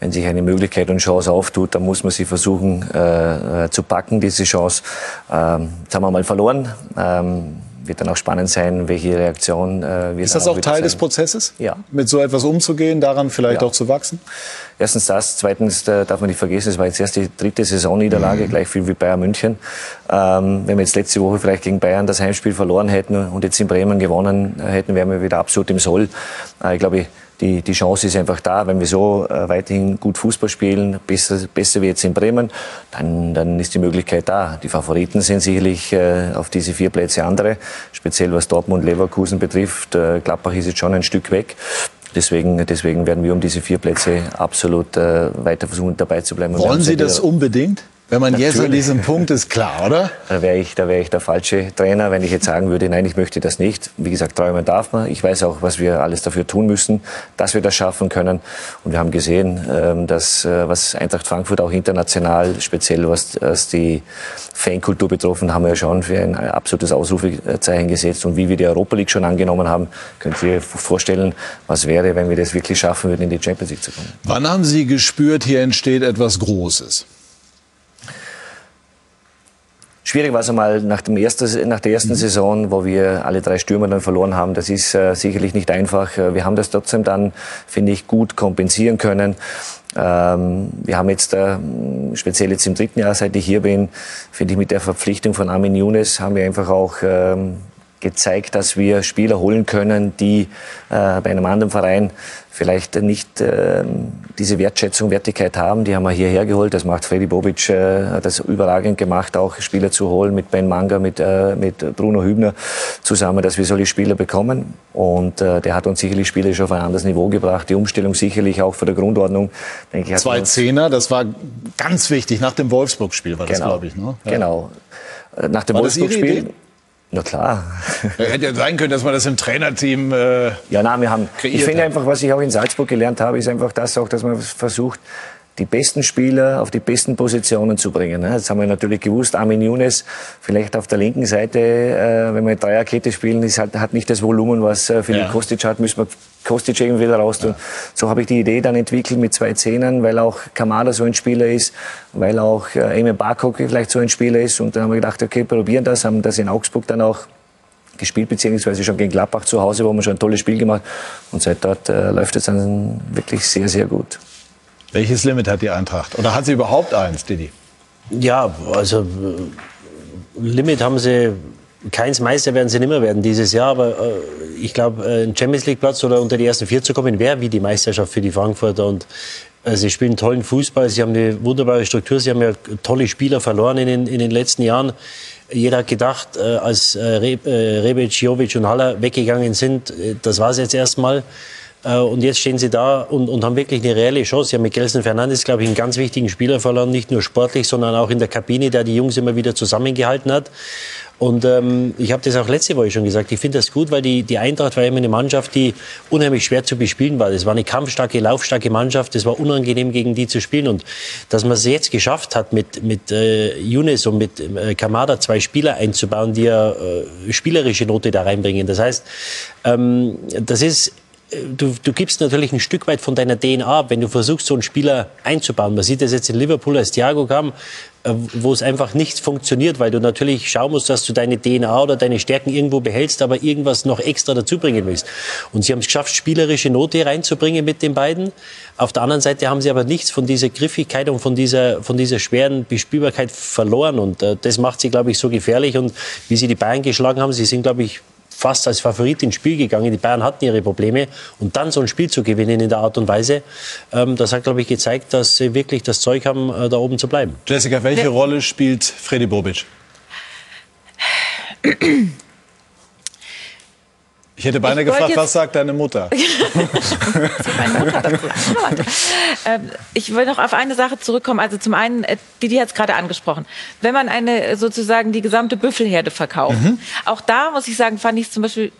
[SPEAKER 2] wenn sich eine Möglichkeit und Chance auftut, dann muss man sie versuchen äh, äh, zu packen, diese Chance. Ähm, jetzt haben wir mal verloren. Ähm, wird dann auch spannend sein, welche Reaktion äh, wir
[SPEAKER 1] Ist das auch
[SPEAKER 2] wieder
[SPEAKER 1] Teil des
[SPEAKER 2] zeigen.
[SPEAKER 1] Prozesses?
[SPEAKER 2] Ja.
[SPEAKER 1] Mit so etwas umzugehen, daran vielleicht
[SPEAKER 2] Ja.
[SPEAKER 1] auch zu wachsen?
[SPEAKER 2] Erstens das, zweitens äh, darf man nicht vergessen, es war jetzt erst die dritte Saisonniederlage, gleich viel wie Bayern München. Ähm, wenn wir jetzt letzte Woche vielleicht gegen Bayern das Heimspiel verloren hätten und jetzt in Bremen gewonnen hätten, wären wir wieder absolut im Soll. Äh, ich glaube, die, die Chance ist einfach da, wenn wir so äh, weiterhin gut Fußball spielen, besser, besser wie jetzt in Bremen, dann, dann ist die Möglichkeit da. Die Favoriten sind sicherlich äh, auf diese vier Plätze andere, speziell was Dortmund, Leverkusen betrifft. Äh, Gladbach ist jetzt schon ein Stück weg. Deswegen, deswegen werden wir um diese vier Plätze absolut äh, weiter versuchen, dabei zu bleiben.
[SPEAKER 1] Wollen Sie das unbedingt? Wenn man jetzt an
[SPEAKER 2] Natürlich.
[SPEAKER 1] diesem Punkt ist, klar, oder?
[SPEAKER 2] Da wäre ich, da wäre ich der falsche Trainer, wenn ich jetzt sagen würde, nein, ich möchte das nicht. Wie gesagt, träumen darf man. Ich weiß auch, was wir alles dafür tun müssen, dass wir das schaffen können. Und wir haben gesehen, ähm, dass äh, was Eintracht Frankfurt auch international, speziell was, was die Fankultur betroffen, haben wir ja schon für ein absolutes Ausrufezeichen gesetzt. Und wie wir die Europa League schon angenommen haben, könnt ihr vorstellen, was wäre, wenn wir das wirklich schaffen würden, in die Champions League zu kommen.
[SPEAKER 1] Wann haben Sie gespürt, hier entsteht etwas Großes?
[SPEAKER 2] Schwierig war es einmal nach, dem ersten, nach der ersten Saison, wo wir alle drei Stürmer dann verloren haben. Das ist äh, sicherlich nicht einfach. Äh, Wir haben das trotzdem dann, finde ich, gut kompensieren können. Ähm, wir haben jetzt, äh, speziell jetzt im dritten Jahr, seit ich hier bin, finde ich, mit der Verpflichtung von Armin Younes haben wir einfach auch ähm, gezeigt, dass wir Spieler holen können, die äh, bei einem anderen Verein vielleicht nicht ähm, diese Wertschätzung, Wertigkeit haben. Die haben wir hierher geholt. Das macht Freddy Bobic, äh, hat das überragend gemacht, auch Spieler zu holen mit Ben Manga, mit, äh, mit Bruno Hübner zusammen, dass wir solche Spieler bekommen. Und äh, der hat uns sicherlich Spieler schon auf ein anderes Niveau gebracht. Die Umstellung sicherlich auch für der Grundordnung. Denke ich,
[SPEAKER 1] Zwei Zehner, das war ganz wichtig. Nach dem Wolfsburg-Spiel war das,
[SPEAKER 2] Genau.
[SPEAKER 1] glaube ich. Ne? Ja.
[SPEAKER 2] Genau. Äh, Nach dem Wolfsburg-Spiel. Na klar.
[SPEAKER 1] Hätte ja sein können, dass man das im Trainerteam. Äh,
[SPEAKER 2] Ja, nein, wir haben. Ich finde einfach, was ich auch in Salzburg gelernt habe, ist einfach das auch, dass man versucht, die besten Spieler auf die besten Positionen zu bringen. ne? Jetzt haben wir natürlich gewusst, Armin Younes vielleicht auf der linken Seite, äh, wenn wir Dreierkette spielen, ist halt, hat nicht das Volumen, was äh, Philipp
[SPEAKER 1] Ja.
[SPEAKER 2] Kostic hat, müssen wir Kostic irgendwie wieder raus tun. So habe ich die Idee dann entwickelt mit zwei Zehnern, weil auch Kamada so ein Spieler ist, weil auch äh, Emil Barkok vielleicht so ein Spieler ist. Und dann haben wir gedacht, okay, probieren das, haben das in Augsburg dann auch gespielt, beziehungsweise schon gegen Gladbach zu Hause, wo wir schon ein tolles Spiel gemacht Und seit dort äh, läuft es dann wirklich sehr, sehr gut.
[SPEAKER 1] Welches Limit hat die Eintracht? Oder hat sie überhaupt eins, Didi?
[SPEAKER 5] Ja, also äh, Limit haben sie, keins Meister werden sie nicht mehr werden dieses Jahr, aber äh, ich glaube, äh, ein Champions League Platz oder unter die ersten vier zu kommen, wäre wie die Meisterschaft für die Frankfurter und äh, Sie spielen tollen Fußball, sie haben eine wunderbare Struktur, sie haben ja tolle Spieler verloren in den, in den letzten Jahren. Jeder hat gedacht, äh, als Re, Rebic, Jovic und Haller weggegangen sind, das war es jetzt erstmal. Äh, Und jetzt stehen sie da und, und haben wirklich eine reelle Chance. Sie haben mit Gelson Fernandes, glaube ich, einen ganz wichtigen Spieler verloren, nicht nur sportlich, sondern auch in der Kabine, der die Jungs immer wieder zusammengehalten hat. Und ähm, ich habe das auch letzte Woche schon gesagt. Ich finde das gut, weil die, die Eintracht war immer eine Mannschaft, die unheimlich schwer zu bespielen war. Das war eine kampfstarke, laufstarke Mannschaft. Es war unangenehm, gegen die zu spielen. Und dass man es jetzt geschafft hat, mit, mit äh, Younes und mit äh, Kamada zwei Spieler einzubauen, die ja äh, spielerische Note da reinbringen. Das heißt, ähm, das ist du, du gibst natürlich ein Stück weit von deiner DNA ab, wenn du versuchst, so einen Spieler einzubauen. Man sieht das jetzt in Liverpool, als Thiago kam, äh, wo es einfach nicht funktioniert, weil du natürlich schauen musst, dass du deine DNA oder deine Stärken irgendwo behältst, aber irgendwas noch extra dazu bringen willst. Und sie haben es geschafft, spielerische Note reinzubringen mit den beiden. Auf der anderen Seite haben sie aber nichts von dieser Griffigkeit und von dieser, von dieser schweren Bespielbarkeit verloren. Und äh, das macht sie, glaube ich, so gefährlich. Und wie sie die Bayern geschlagen haben, sie sind, glaube ich, fast als Favorit ins Spiel gegangen. Die Bayern hatten ihre Probleme. Und dann so ein Spiel zu gewinnen in der Art und Weise, ähm, das hat, glaube ich, gezeigt, dass sie wirklich das Zeug haben, äh, da oben zu bleiben.
[SPEAKER 1] Jessica, welche Rolle spielt Freddy Bobic? Ich hätte beinahe
[SPEAKER 4] Ich
[SPEAKER 1] gefragt, was sagt deine Mutter?
[SPEAKER 4] meine Mutter dazu. ähm, ich will noch auf eine Sache zurückkommen. Also zum einen, äh, Didi hat es gerade angesprochen, wenn man eine äh, sozusagen die gesamte Büffelherde verkauft, auch da muss ich sagen, fand ich es zum Beispiel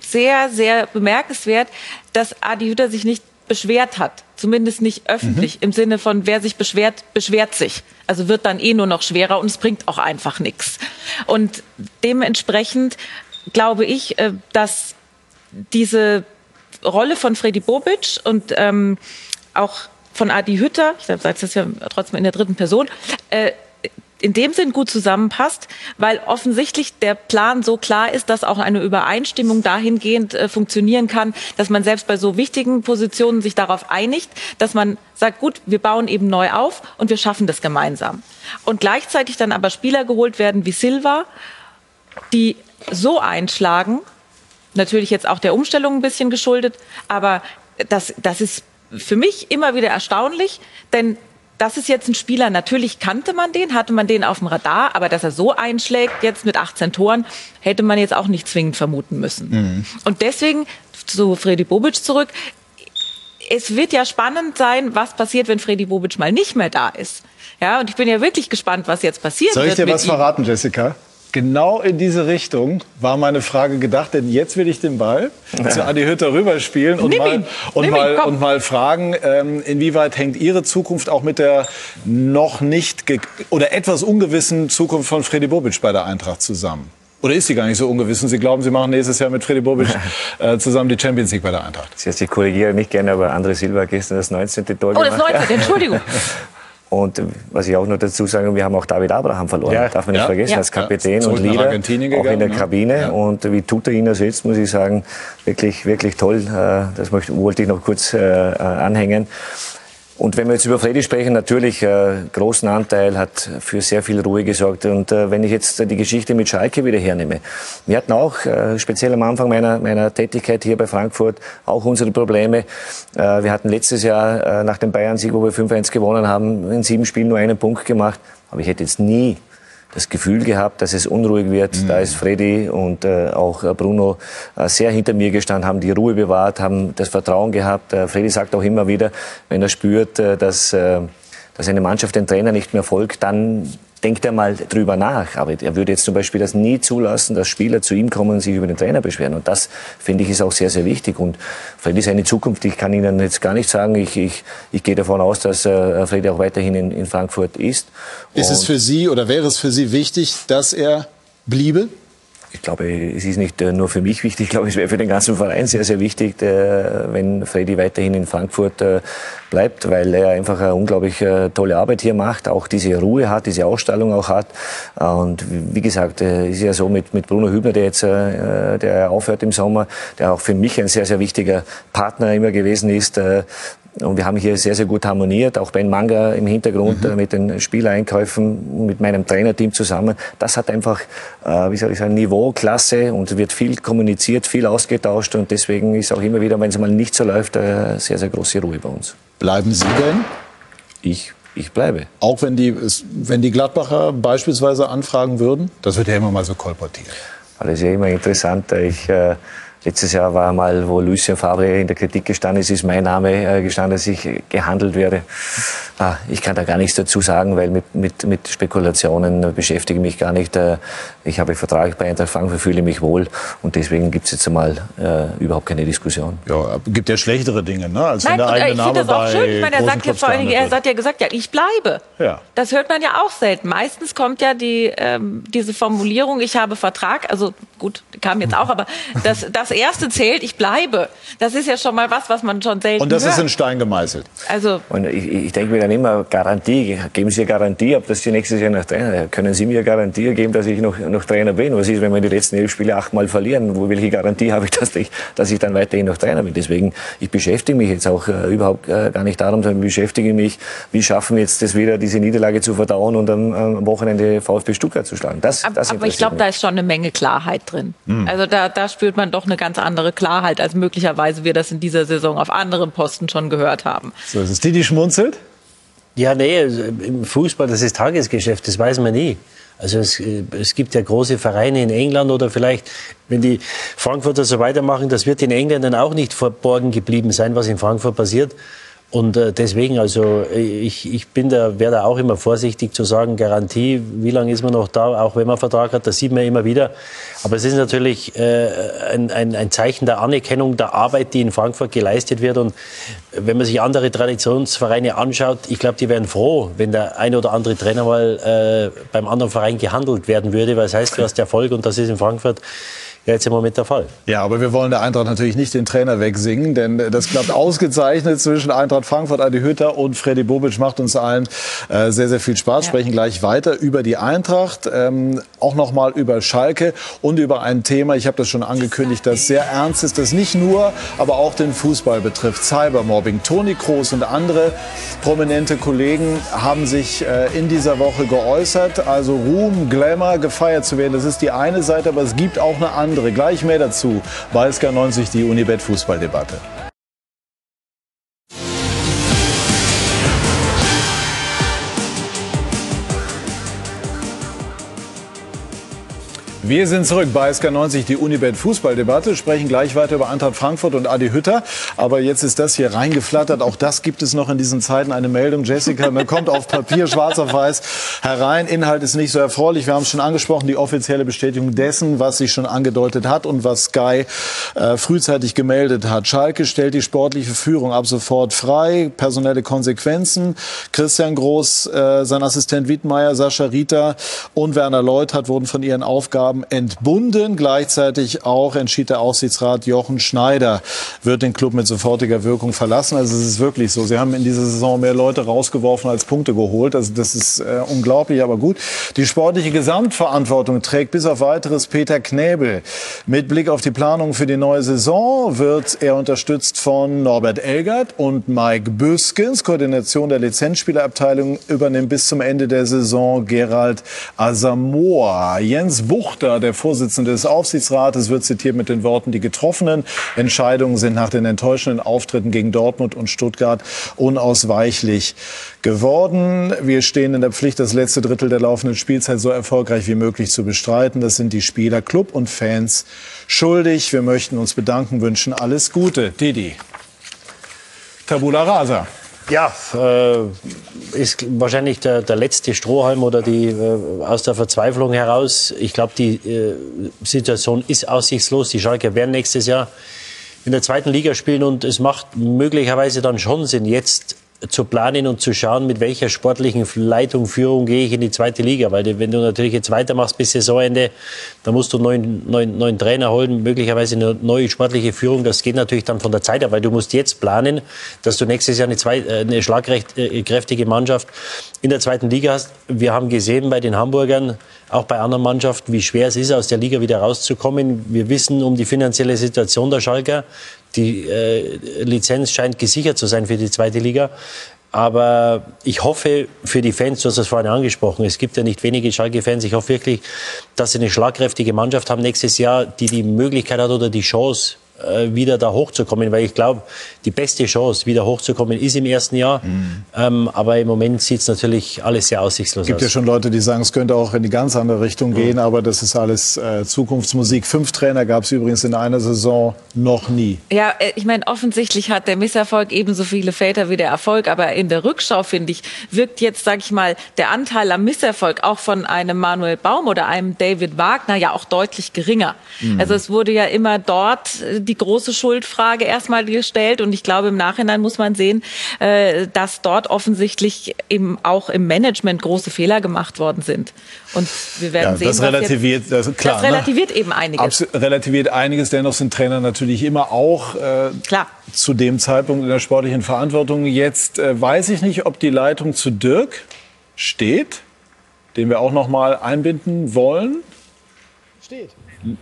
[SPEAKER 4] sehr, sehr bemerkenswert, dass Adi Hütter sich nicht beschwert hat. Zumindest nicht öffentlich. Im Sinne von, wer sich beschwert, beschwert sich. Also wird dann eh nur noch schwerer und es bringt auch einfach nichts. Und dementsprechend glaube ich, äh, dass diese Rolle von Freddy Bobic und ähm, auch von Adi Hütter, ich sage das ja trotzdem in der dritten Person, äh, in dem Sinn gut zusammenpasst, weil offensichtlich der Plan so klar ist, dass auch eine Übereinstimmung dahingehend äh, funktionieren kann, dass man selbst bei so wichtigen Positionen sich darauf einigt, dass man sagt, gut, wir bauen eben neu auf und wir schaffen das gemeinsam. Und gleichzeitig dann aber Spieler geholt werden wie Silva, die so einschlagen, natürlich jetzt auch der Umstellung ein bisschen geschuldet, aber das, das ist für mich immer wieder erstaunlich, denn das ist jetzt ein Spieler, natürlich kannte man den, hatte man den auf dem Radar, aber dass er so einschlägt, jetzt mit 18 Toren, hätte man jetzt auch nicht zwingend vermuten müssen. Und deswegen zu Freddy Bobic zurück. Es wird ja spannend sein, was passiert, wenn Freddy Bobic mal nicht mehr da ist. Ja, und ich bin ja wirklich gespannt, was jetzt passiert.
[SPEAKER 1] Soll ich dir was
[SPEAKER 4] ihm.
[SPEAKER 1] verraten, Jessica? Genau in diese Richtung war meine Frage gedacht, denn jetzt will ich den Ball zu Adi Hütter rüberspielen und mal, und
[SPEAKER 4] ihn,
[SPEAKER 1] mal,
[SPEAKER 4] komm.
[SPEAKER 1] und mal fragen, ähm, inwieweit hängt Ihre Zukunft auch mit der noch nicht oder etwas ungewissen Zukunft von Freddy Bobic bei der Eintracht zusammen? Oder ist sie gar nicht so ungewiss und Sie glauben, Sie machen nächstes Jahr mit Freddy Bobic äh, zusammen die Champions League bei der Eintracht?
[SPEAKER 2] Das heißt, ich korrigiere nicht gerne, aber André Silva hat gestern das 19. Tor
[SPEAKER 4] Oh, das
[SPEAKER 2] gemacht.
[SPEAKER 4] 19. Entschuldigung.
[SPEAKER 2] Und was ich auch noch dazu sage, wir haben auch David Abraham verloren.
[SPEAKER 1] Ja,
[SPEAKER 2] Darf man nicht
[SPEAKER 1] ja.
[SPEAKER 2] vergessen,
[SPEAKER 4] Ja.
[SPEAKER 2] als Kapitän und Leader,
[SPEAKER 1] Argentinien
[SPEAKER 2] auch in
[SPEAKER 1] gegangen,
[SPEAKER 2] der
[SPEAKER 1] ne?
[SPEAKER 2] Kabine.
[SPEAKER 1] Ja.
[SPEAKER 2] Und wie tut er ihn ersetzt, muss ich sagen, wirklich, wirklich toll. Äh, Das möchte, wollte ich noch kurz äh, anhängen. Und wenn wir jetzt über Freddy sprechen, natürlich äh, großen Anteil hat für sehr viel Ruhe gesorgt. Und äh, wenn ich jetzt äh, die Geschichte mit Schalke wieder hernehme, wir hatten auch äh, speziell am Anfang meiner meiner Tätigkeit hier bei Frankfurt auch unsere Probleme. Äh, wir hatten letztes Jahr äh, nach dem Bayern-Sieg, wo wir 5-1 gewonnen haben, in sieben Spielen nur einen Punkt gemacht. Aber ich hätte jetzt nie das Gefühl gehabt, dass es unruhig wird. Da ist Freddy und äh, auch äh, Bruno äh, sehr hinter mir gestanden, haben die Ruhe bewahrt, haben das Vertrauen gehabt. Äh, Freddy sagt auch immer wieder, wenn er spürt, äh, dass, äh, dass eine Mannschaft den Trainer nicht mehr folgt, dann denkt er mal drüber nach. Aber er würde jetzt zum Beispiel das nie zulassen, dass Spieler zu ihm kommen und sich über den Trainer beschweren. Und das, finde ich, ist auch sehr, sehr wichtig. Und Freddy seine Zukunft, ich kann Ihnen jetzt gar nicht sagen. Ich, ich, ich gehe davon aus, dass äh, Freddy auch weiterhin in, in Frankfurt ist.
[SPEAKER 1] Ist es
[SPEAKER 2] Und-
[SPEAKER 1] für Sie oder wäre es für Sie wichtig, dass er bliebe?
[SPEAKER 2] Ich glaube, es ist nicht äh, nur für mich wichtig, ich glaube, es wäre für den ganzen Verein sehr, sehr wichtig, äh, wenn Freddy weiterhin in Frankfurt äh, bleibt, weil er einfach eine unglaublich tolle Arbeit hier macht, auch diese Ruhe hat, diese Ausstrahlung auch hat. Und wie gesagt, ist ja so mit, mit Bruno Hübner, der jetzt der aufhört im Sommer, der auch für mich ein sehr, sehr wichtiger Partner immer gewesen ist. Und wir haben hier sehr, sehr gut harmoniert. Auch Ben Manga im Hintergrund äh, mit den Spieleinkäufen, mit meinem Trainerteam zusammen. Das hat einfach, äh, wie soll ich sagen, Niveau, Klasse und wird viel kommuniziert, viel ausgetauscht. Und deswegen ist auch immer wieder, wenn es mal nicht so läuft, äh, sehr, sehr große Ruhe bei uns.
[SPEAKER 1] Bleiben Sie denn?
[SPEAKER 2] Ich, ich bleibe.
[SPEAKER 1] Auch wenn die, wenn die Gladbacher beispielsweise anfragen würden? Das wird ja immer mal so kolportiert.
[SPEAKER 2] Das ist ja immer interessant. Ich, äh, letztes Jahr war mal, wo Lucien Favre in der Kritik gestanden ist, ist mein Name äh, gestanden, dass ich gehandelt werde. Ah, ich kann da gar nichts dazu sagen, weil mit, mit, mit Spekulationen äh, beschäftige ich mich gar nicht. Äh, ich habe Vertrag bei Eintracht Frankfurt, fühle mich wohl und deswegen gibt es jetzt einmal äh, überhaupt keine Diskussion.
[SPEAKER 1] Ja, gibt ja schlechtere Dinge, ne? als
[SPEAKER 4] Nein,
[SPEAKER 1] wenn der
[SPEAKER 4] äh,
[SPEAKER 1] eigene
[SPEAKER 4] ich
[SPEAKER 1] Name
[SPEAKER 4] finde das auch
[SPEAKER 1] bei
[SPEAKER 4] schön. Ich meine, er
[SPEAKER 1] großen
[SPEAKER 4] sagt ja
[SPEAKER 1] Clubs
[SPEAKER 4] vor allen Dingen, er hat ja gesagt, ja, ich bleibe.
[SPEAKER 1] Ja.
[SPEAKER 4] Das hört man ja auch selten. Meistens kommt ja die, ähm, diese Formulierung, ich habe Vertrag, also gut, kam jetzt auch, aber das, das erste zählt, ich bleibe. Das ist ja schon mal was, was man schon selten
[SPEAKER 1] Und das
[SPEAKER 4] hört.
[SPEAKER 1] ist in Stein gemeißelt.
[SPEAKER 4] also,
[SPEAKER 2] Und ich, ich denke mir dann immer, Garantie, geben Sie eine Garantie ab, dass Sie nächstes Jahr noch Trainer Können Sie mir eine Garantie geben, dass ich noch, noch Trainer bin? Was ist, wenn wir die letzten elf Spiele achtmal verlieren? Wo, welche Garantie habe ich dass, ich, dass ich dann weiterhin noch Trainer bin? Deswegen, ich beschäftige mich jetzt auch äh, überhaupt äh, gar nicht darum, sondern beschäftige mich, wie schaffen wir jetzt das wieder, diese Niederlage zu verdauen und am, am Wochenende VfB Stuttgart zu schlagen. Das,
[SPEAKER 4] ab-
[SPEAKER 2] das
[SPEAKER 4] aber ich glaube, da ist schon eine Menge Klarheit drin. Also da, da spürt man doch eine ganz andere Klarheit, als möglicherweise wir das in dieser Saison auf anderen Posten schon gehört haben.
[SPEAKER 1] So ist es. Die, die schmunzelt?
[SPEAKER 5] Ja, nee, also im Fußball, das ist Tagesgeschäft, das weiß man nie. Also es, äh, es gibt ja große Vereine in England oder vielleicht, wenn die Frankfurter so weitermachen, das wird den Engländern auch nicht verborgen geblieben sein, was in Frankfurt passiert. Und äh, deswegen, also ich, ich bin da, wäre da auch immer vorsichtig zu sagen, Garantie, wie lange ist man noch da, auch wenn man Vertrag hat, das sieht man immer wieder. Aber es ist natürlich äh, ein, ein, ein Zeichen der Anerkennung der Arbeit, die in Frankfurt geleistet wird. Und wenn man sich andere Traditionsvereine anschaut, ich glaube, die wären froh, wenn der ein oder andere Trainer mal äh, beim anderen Verein gehandelt werden würde, weil es heißt, du hast Erfolg und das ist in Frankfurt ja jetzt im Moment der Fall.
[SPEAKER 1] Ja, aber wir wollen der Eintracht natürlich nicht den Trainer wegsingen, denn das klappt ausgezeichnet zwischen Eintracht Frankfurt, Adi Hütter und Freddy Bobic. Macht uns allen äh, sehr, sehr viel Spaß. Ja. Sprechen gleich weiter über die Eintracht, ähm, auch noch mal über Schalke und über ein Thema, ich habe das schon angekündigt, das sehr ernst ist, das nicht nur, aber auch den Fußball betrifft. Cybermobbing. Toni Kroos und andere prominente Kollegen haben sich äh, in dieser Woche geäußert. Also Ruhm, Glamour, gefeiert zu werden, das ist die eine Seite, aber es gibt auch eine andere andere. Gleich mehr dazu bei SK90 die Unibet Fußballdebatte. Wir sind zurück bei SK90, die Unibet Fußballdebatte, sprechen gleich weiter über Eintracht Frankfurt und Adi Hütter. Aber jetzt ist das hier reingeflattert. Auch das gibt es noch in diesen Zeiten. Eine Meldung, Jessica, man kommt auf Papier, schwarz auf weiß herein. Inhalt ist nicht so erfreulich. Wir haben es schon angesprochen, die offizielle Bestätigung dessen, was sich schon angedeutet hat und was Sky äh, frühzeitig gemeldet hat. Schalke stellt die sportliche Führung ab sofort frei. Personelle Konsequenzen. Christian Groß, äh, sein Assistent Wiedmeier, Sascha Rita und Werner Leuthardt wurden von ihren Aufgaben haben entbunden. Gleichzeitig auch entschied der Aufsichtsrat Jochen Schneider wird den Club mit sofortiger Wirkung verlassen. Also es ist wirklich so. Sie haben in dieser Saison mehr Leute rausgeworfen als Punkte geholt. Also das ist äh, unglaublich, aber gut. Die sportliche Gesamtverantwortung trägt bis auf weiteres Peter Knäbel. Mit Blick auf die Planung für die neue Saison wird er unterstützt von Norbert Elgert und Mike Büskens. Koordination der Lizenzspielerabteilung übernimmt bis zum Ende der Saison Gerald Asamoah. Jens Buchter Richter, der Vorsitzende des Aufsichtsrates, wird zitiert mit den Worten, die getroffenen Entscheidungen sind nach den enttäuschenden Auftritten gegen Dortmund und Stuttgart unausweichlich geworden. Wir stehen in der Pflicht, das letzte Drittel der laufenden Spielzeit so erfolgreich wie möglich zu bestreiten. Das sind die Spieler, Club und Fans schuldig. Wir möchten uns bedanken, wünschen alles Gute. Didi. Tabula rasa.
[SPEAKER 5] Ja, äh, ist wahrscheinlich der, der letzte Strohhalm oder die äh, aus der Verzweiflung heraus. Ich glaube, die äh, Situation ist aussichtslos. Die Schalke werden nächstes Jahr in der zweiten Liga spielen und es macht möglicherweise dann schon Sinn, jetzt zu planen und zu schauen, mit welcher sportlichen Leitung, Führung gehe ich in die zweite Liga. Weil wenn du natürlich jetzt weitermachst bis Saisonende, dann musst du einen neuen, neuen, neuen Trainer holen, möglicherweise eine neue sportliche Führung. Das geht natürlich dann von der Zeit ab, weil du musst jetzt planen, dass du nächstes Jahr eine, zwei, äh, eine schlagkräftige äh, Mannschaft in der zweiten Liga hast. Wir haben gesehen bei den Hamburgern, auch bei anderen Mannschaften, wie schwer es ist, aus der Liga wieder rauszukommen. Wir wissen um die finanzielle Situation der Schalker. Die äh, Lizenz scheint gesichert zu sein für die zweite Liga. Aber ich hoffe für die Fans, du hast es vorhin angesprochen, es gibt ja nicht wenige Schalke-Fans, ich hoffe wirklich, dass sie eine schlagkräftige Mannschaft haben nächstes Jahr, die die Möglichkeit hat oder die Chance, wieder da hochzukommen, weil ich glaube, die beste Chance, wieder hochzukommen, ist im ersten Jahr. Mhm. Ähm, aber im Moment sieht es natürlich alles sehr aussichtslos aus.
[SPEAKER 1] Es gibt ja schon Leute, die sagen, es könnte auch in die ganz andere Richtung mhm. gehen, aber das ist alles äh, Zukunftsmusik. Fünf Trainer gab es übrigens in einer Saison noch nie.
[SPEAKER 4] Ja, äh, ich meine, offensichtlich hat der Misserfolg ebenso viele Väter wie der Erfolg, aber in der Rückschau, finde ich, wirkt jetzt, sage ich mal, der Anteil am Misserfolg auch von einem Manuel Baum oder einem David Wagner ja auch deutlich geringer. Mhm. Also es wurde ja immer dort äh, die große Schuldfrage erstmal gestellt. Und ich glaube, im Nachhinein muss man sehen, äh, dass dort offensichtlich eben auch im Management große Fehler gemacht worden sind. Und wir werden ja, sehen,
[SPEAKER 1] das relativiert,
[SPEAKER 4] jetzt,
[SPEAKER 1] das, klar,
[SPEAKER 4] das relativiert ne? eben einiges.
[SPEAKER 1] Abs relativiert einiges. Dennoch sind Trainer natürlich immer auch äh, klar. zu dem Zeitpunkt in der sportlichen Verantwortung. Jetzt äh, weiß ich nicht, ob die Leitung zu Dirk steht, den wir auch noch mal einbinden wollen. Steht.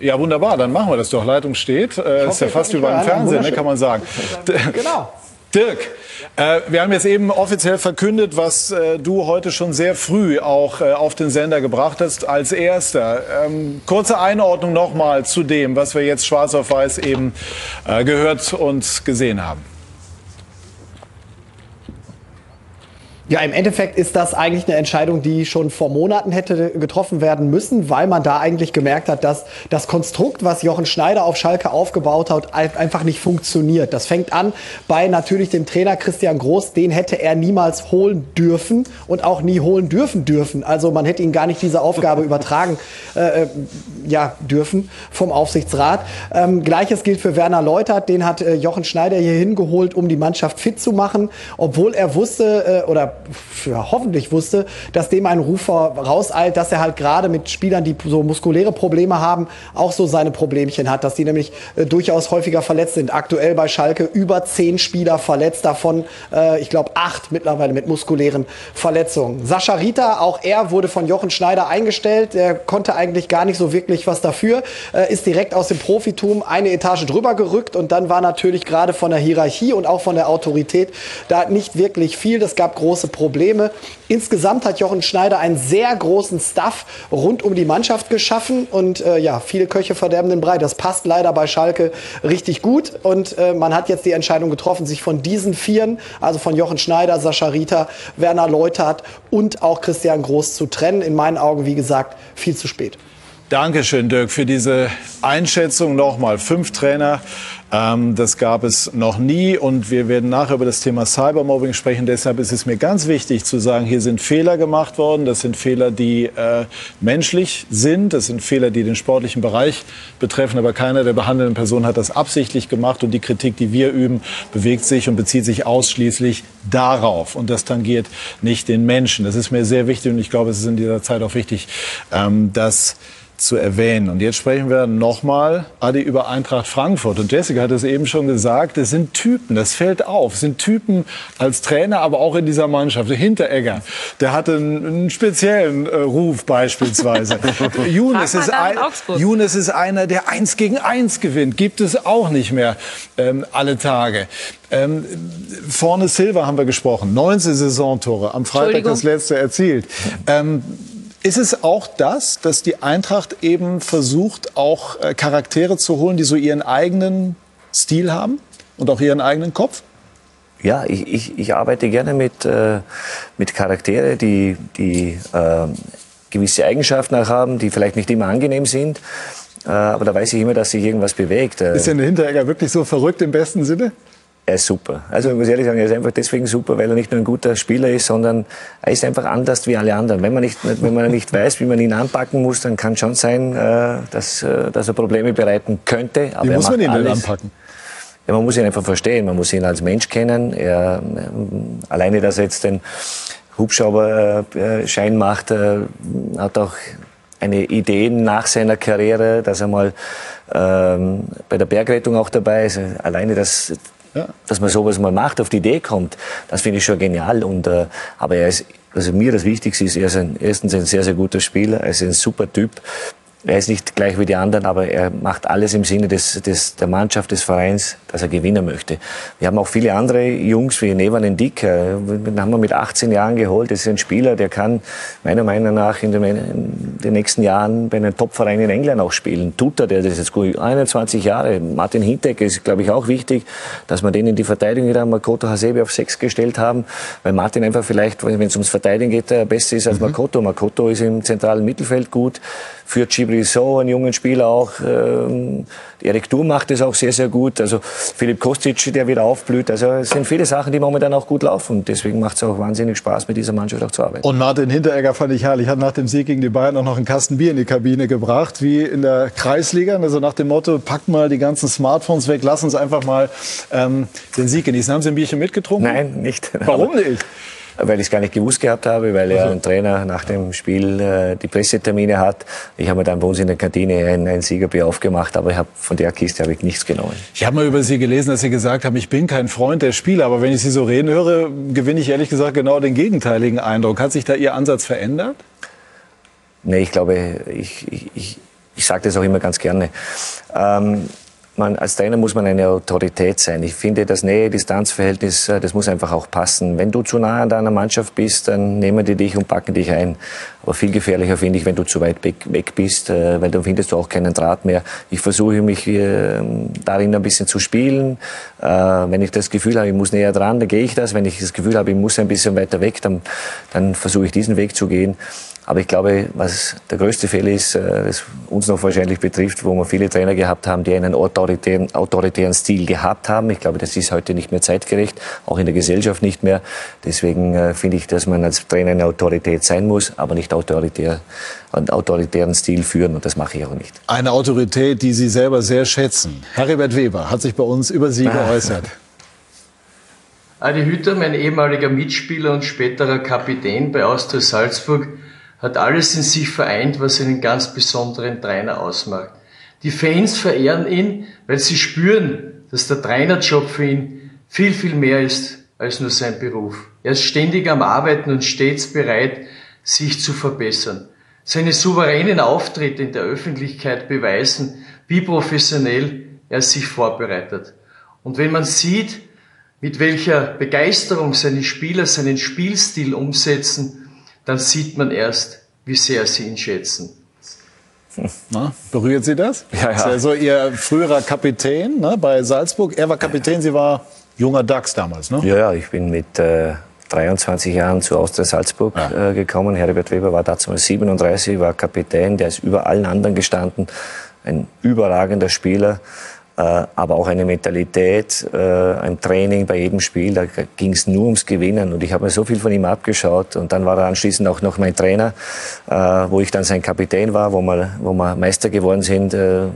[SPEAKER 1] Ja, wunderbar, dann machen wir das doch. Leitung steht. Äh, ist ja fast wie beim Fernsehen, ne, kann man sagen. Genau. Dirk, äh, wir haben jetzt eben offiziell verkündet, was äh, du heute schon sehr früh auch äh, auf den Sender gebracht hast, als erster. Ähm, kurze Einordnung nochmal zu dem, was wir jetzt schwarz auf weiß eben äh, gehört und gesehen haben.
[SPEAKER 3] Ja, im Endeffekt ist das eigentlich eine Entscheidung, die schon vor Monaten hätte getroffen werden müssen, weil man da eigentlich gemerkt hat, dass das Konstrukt, was Jochen Schneider auf Schalke aufgebaut hat, einfach nicht funktioniert. Das fängt an bei natürlich dem Trainer Christian Groß, den hätte er niemals holen dürfen und auch nie holen dürfen dürfen. Also man hätte ihn gar nicht diese Aufgabe übertragen äh, äh, ja, dürfen vom Aufsichtsrat. Ähm, Gleiches gilt für Werner Leutert, den hat äh, Jochen Schneider hier hingeholt, um die Mannschaft fit zu machen, obwohl er wusste äh, oder für hoffentlich wusste, dass dem ein Ruf rauseilt, dass er halt gerade mit Spielern, die so muskuläre Probleme haben, auch so seine Problemchen hat, dass die nämlich äh, durchaus häufiger verletzt sind. Aktuell bei Schalke über zehn Spieler verletzt, davon, äh, ich glaube, acht mittlerweile mit muskulären Verletzungen. Sascha Rita, auch er wurde von Jochen Schneider eingestellt. Er konnte eigentlich gar nicht so wirklich was dafür, äh, ist direkt aus dem Profitum eine Etage drüber gerückt und dann war natürlich gerade von der Hierarchie und auch von der Autorität da nicht wirklich viel. Das gab große große Probleme. Insgesamt hat Jochen Schneider einen sehr großen Staff rund um die Mannschaft geschaffen und äh, ja, viele Köche verderben den Brei. Das passt leider bei Schalke richtig gut und äh, man hat jetzt die Entscheidung getroffen, sich von diesen Vieren, also von Jochen Schneider, Sascha Rita, Werner Leutert und auch Christian Groß zu trennen. In meinen Augen, wie gesagt, viel zu spät.
[SPEAKER 1] Dankeschön, Dirk, für diese Einschätzung nochmal. Fünf Trainer, ähm, das gab es noch nie. Und wir werden nachher über das Thema Cybermobbing sprechen. Deshalb ist es mir ganz wichtig zu sagen, hier sind Fehler gemacht worden. Das sind Fehler, die äh, menschlich sind. Das sind Fehler, die den sportlichen Bereich betreffen. Aber keiner der behandelnden Personen hat das absichtlich gemacht. Und die Kritik, die wir üben, bewegt sich und bezieht sich ausschließlich darauf. Und das tangiert nicht den Menschen. Das ist mir sehr wichtig. Und ich glaube, es ist in dieser Zeit auch wichtig, ähm, dass zu erwähnen. Und jetzt sprechen wir nochmal, Adi, über Eintracht Frankfurt. Und Jessica hat es eben schon gesagt, es sind Typen, das fällt auf. Es sind Typen als Trainer, aber auch in dieser Mannschaft. Der Hinteregger, der hatte einen, einen speziellen äh, Ruf beispielsweise. Younes ist, ein, Younes ist einer, der eins gegen eins gewinnt. Gibt es auch nicht mehr ähm, alle Tage. Ähm, vorne Silva haben wir gesprochen. 19 Saisontore, am Freitag das letzte erzielt. Ähm, ist es auch das, dass die Eintracht eben versucht, auch äh, Charaktere zu holen, die so ihren eigenen Stil haben und auch ihren eigenen Kopf?
[SPEAKER 2] Ja, ich, ich, ich arbeite gerne mit, äh, mit Charaktere, die, die äh, gewisse Eigenschaften auch haben, die vielleicht nicht immer angenehm sind. Äh, aber da weiß ich immer, dass sich irgendwas bewegt.
[SPEAKER 1] Äh. Ist denn der Hinteregger wirklich so verrückt im besten Sinne?
[SPEAKER 2] Er ist super. Also ich muss ehrlich sagen, er ist einfach deswegen super, weil er nicht nur ein guter Spieler ist, sondern er ist einfach anders wie alle anderen. Wenn man nicht, wenn man nicht weiß, wie man ihn anpacken muss, dann kann schon sein, äh, dass, äh, dass er Probleme bereiten könnte.
[SPEAKER 1] Aber wie muss man ihn denn anpacken?
[SPEAKER 2] Ja, man muss ihn einfach verstehen, man muss ihn als Mensch kennen. Er, ähm, alleine, dass er jetzt den Hubschrauberschein macht, äh, hat auch eine Idee nach seiner Karriere, dass er mal ähm, bei der Bergrettung auch dabei ist. Alleine das Dass man sowas mal macht, auf die Idee kommt, das finde ich schon genial. Und, äh, aber er ist, also mir das Wichtigste ist, er ist ein, erstens ein sehr, sehr guter Spieler, er ist ein super Typ. Er ist nicht gleich wie die anderen, aber er macht alles im Sinne des, des, der Mannschaft, des Vereins, dass er gewinnen möchte. Wir haben auch viele andere Jungs wie Nevan Dick, äh, den haben wir mit 18 Jahren geholt. Das ist ein Spieler, der kann meiner Meinung nach in den, in den nächsten Jahren bei einem Topverein in England auch spielen. Tut er, der ist jetzt gut 21 Jahre. Martin Hinteck ist, glaube ich, auch wichtig, dass wir den in die Verteidigung wieder Makoto Hasebe auf 6 gestellt haben, weil Martin einfach vielleicht, wenn es ums Verteidigen geht, der Beste ist als mhm. Makoto. Makoto ist im zentralen Mittelfeld gut, führt Gibriso, einen jungen Spieler auch. Ähm, Erik Dur macht es auch sehr, sehr gut. Also Philipp Kostic, der wieder aufblüht. Also es sind viele Sachen, die momentan auch gut laufen. Deswegen macht es auch wahnsinnig Spaß, mit dieser Mannschaft auch zu arbeiten.
[SPEAKER 1] Und Martin Hinteregger fand ich herrlich. Hat nach dem Sieg gegen die Bayern auch noch einen Kasten Bier in die Kabine gebracht, wie in der Kreisliga. Also nach dem Motto, packt mal die ganzen Smartphones weg, lass uns einfach mal ähm, den Sieg genießen. Haben Sie ein Bierchen mitgetrunken?
[SPEAKER 2] Nein, nicht.
[SPEAKER 1] Warum nicht?
[SPEAKER 2] Weil ich es gar nicht gewusst gehabt habe, weil ja ein Trainer nach dem Spiel äh, die Pressetermine hat. Ich habe mir dann bei uns in der Kantine ein, ein Siegerbier aufgemacht, aber ich hab, von der Kiste habe ich nichts genommen.
[SPEAKER 1] Ich habe mal über Sie gelesen, dass Sie gesagt haben, ich bin kein Freund der Spieler, aber wenn ich Sie so reden höre, gewinne ich ehrlich gesagt genau den gegenteiligen Eindruck. Hat sich da Ihr Ansatz verändert?
[SPEAKER 2] Nee, ich glaube, ich, ich, ich, ich sage das auch immer ganz gerne. Ähm, man, als Trainer muss man eine Autorität sein. Ich finde, das Nähe-Distanz-Verhältnis, äh, das muss einfach auch passen. Wenn du zu nah an deiner Mannschaft bist, dann nehmen die dich und packen dich ein. Aber viel gefährlicher finde ich, wenn du zu weit weg, bist, äh, weil dann findest du auch keinen Draht mehr. Ich versuche mich äh, darin ein bisschen zu spielen. Äh, wenn ich das Gefühl habe, ich muss näher dran, dann gehe ich das. Wenn ich das Gefühl habe, ich muss ein bisschen weiter weg, dann, dann versuche ich diesen Weg zu gehen. Aber ich glaube, was der größte Fehler ist, äh, das uns noch wahrscheinlich betrifft, wo wir viele Trainer gehabt haben, die einen autoritären, autoritären Stil gehabt haben. Ich glaube, das ist heute nicht mehr zeitgerecht, auch in der Gesellschaft nicht mehr. Deswegen äh, finde ich, dass man als Trainer eine Autorität sein muss, aber nicht autoritär, einen autoritären Stil führen. Und das mache ich auch nicht.
[SPEAKER 1] Eine Autorität, die Sie selber sehr schätzen. Heribert Weber hat sich bei uns über Sie
[SPEAKER 2] Ah.
[SPEAKER 1] geäußert.
[SPEAKER 8] Adi Hütter, mein ehemaliger Mitspieler und späterer Kapitän bei Austria Salzburg, hat alles in sich vereint, was einen ganz besonderen Trainer ausmacht. Die Fans verehren ihn, weil sie spüren, dass der Trainerjob für ihn viel, viel mehr ist als nur sein Beruf. Er ist ständig am Arbeiten und stets bereit, sich zu verbessern. Seine souveränen Auftritte in der Öffentlichkeit beweisen, wie professionell er sich vorbereitet. Und wenn man sieht, mit welcher Begeisterung seine Spieler seinen Spielstil umsetzen, dann sieht man erst, wie sehr sie ihn schätzen.
[SPEAKER 1] Na, berührt Sie das?
[SPEAKER 2] Ja, ja.
[SPEAKER 1] Das ist also Ihr früherer Kapitän ne, bei Salzburg. Er war Kapitän, Sie war junger Dachs damals, ne?
[SPEAKER 2] Ja, ja, ich bin mit äh, 23 Jahren zu Austria Salzburg äh, gekommen. Herbert Weber war damals 37, war Kapitän, der ist über allen anderen gestanden. Ein überragender Spieler, aber auch eine Mentalität, äh, ein Training bei jedem Spiel. Da ging es nur ums Gewinnen und ich habe mir so viel von ihm abgeschaut. Und dann war er anschließend auch noch mein Trainer, äh, wo ich dann sein Kapitän war, wo wir, wo wir Meister geworden sind. Äh,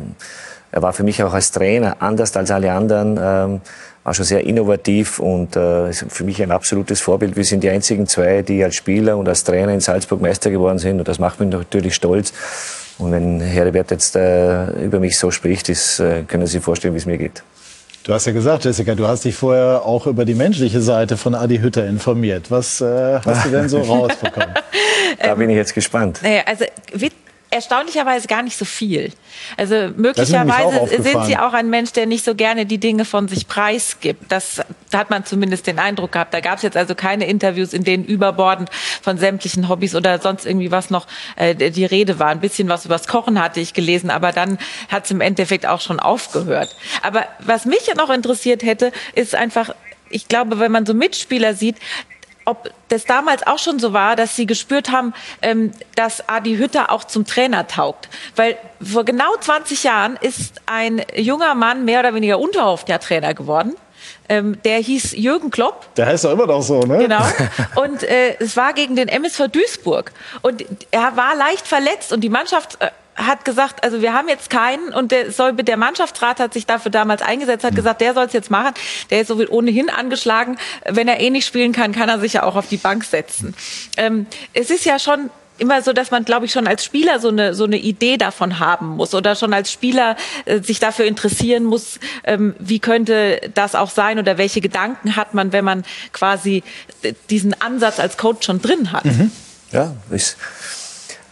[SPEAKER 2] er war für mich auch als Trainer anders als alle anderen. Ähm, war schon sehr innovativ und äh, ist für mich ein absolutes Vorbild. Wir sind die einzigen zwei, die als Spieler und als Trainer in Salzburg Meister geworden sind und das macht mich natürlich stolz. Und wenn Herbert jetzt äh, über mich so spricht, ist, äh, können Sie sich vorstellen, wie es mir geht.
[SPEAKER 1] Du hast ja gesagt, Jessica, du hast dich vorher auch über die menschliche Seite von Adi Hütter informiert. Was äh, hast du denn so rausbekommen?
[SPEAKER 2] Da bin ich jetzt gespannt.
[SPEAKER 4] Naja, also erstaunlicherweise gar nicht so viel. Also möglicherweise sind Sie auch ein Mensch, der nicht so gerne die Dinge von sich preisgibt. Das da hat man zumindest den Eindruck gehabt. Da gab es jetzt also keine Interviews, in denen überbordend von sämtlichen Hobbys oder sonst irgendwie was noch äh, die Rede war. Ein bisschen was übers Kochen hatte ich gelesen, aber dann hat es im Endeffekt auch schon aufgehört. Aber was mich noch interessiert hätte, ist einfach, ich glaube, wenn man so Mitspieler sieht, ob das damals auch schon so war, dass sie gespürt haben, ähm, dass Adi Hütter auch zum Trainer taugt. Weil vor genau 20 Jahren ist ein junger Mann mehr oder weniger unverhofft ja Trainer geworden. Ähm, der hieß Jürgen Klopp.
[SPEAKER 1] Der heißt doch immer noch so, ne?
[SPEAKER 4] Genau. Und äh, es war gegen den MSV Duisburg. Und er war leicht verletzt und die Mannschaft äh, hat gesagt, also wir haben jetzt keinen und der soll der Mannschaftsrat hat sich dafür damals eingesetzt, hat gesagt, der soll es jetzt machen. Der ist so ohnehin angeschlagen. Wenn er eh nicht spielen kann, kann er sich ja auch auf die Bank setzen. Ähm, es ist ja schon immer so, dass man, glaube ich, schon als Spieler so eine so eine Idee davon haben muss oder schon als Spieler äh, sich dafür interessieren muss, ähm, wie könnte das auch sein oder welche Gedanken hat man, wenn man quasi äh, diesen Ansatz als Coach schon drin hat.
[SPEAKER 2] Ja, ist,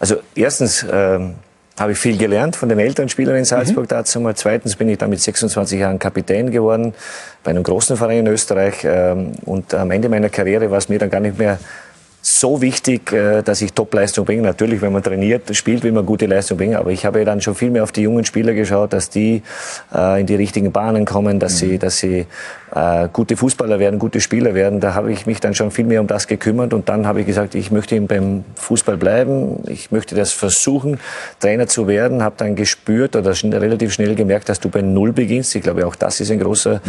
[SPEAKER 2] also erstens ähm, habe ich viel gelernt von den Elternspielern in Salzburg dazu mal. Zweitens bin ich dann mit 26 Jahren Kapitän geworden bei einem großen Verein in Österreich. Ähm, und am Ende meiner Karriere war es mir dann gar nicht mehr so wichtig, äh, dass ich Topleistung bringe. Natürlich, wenn man trainiert, spielt, will man gute Leistung bringen. Aber ich habe dann schon viel mehr auf die jungen Spieler geschaut, dass die äh, in die richtigen Bahnen kommen, dass sie, dass sie äh, gute Fußballer werden, gute Spieler werden. Da habe ich mich dann schon viel mehr um das gekümmert. Und dann habe ich gesagt, ich möchte beim Fußball bleiben. Ich möchte das versuchen, Trainer zu werden. Habe dann gespürt oder schn relativ schnell gemerkt, dass du bei Null beginnst. Ich glaube, auch das ist ein großer,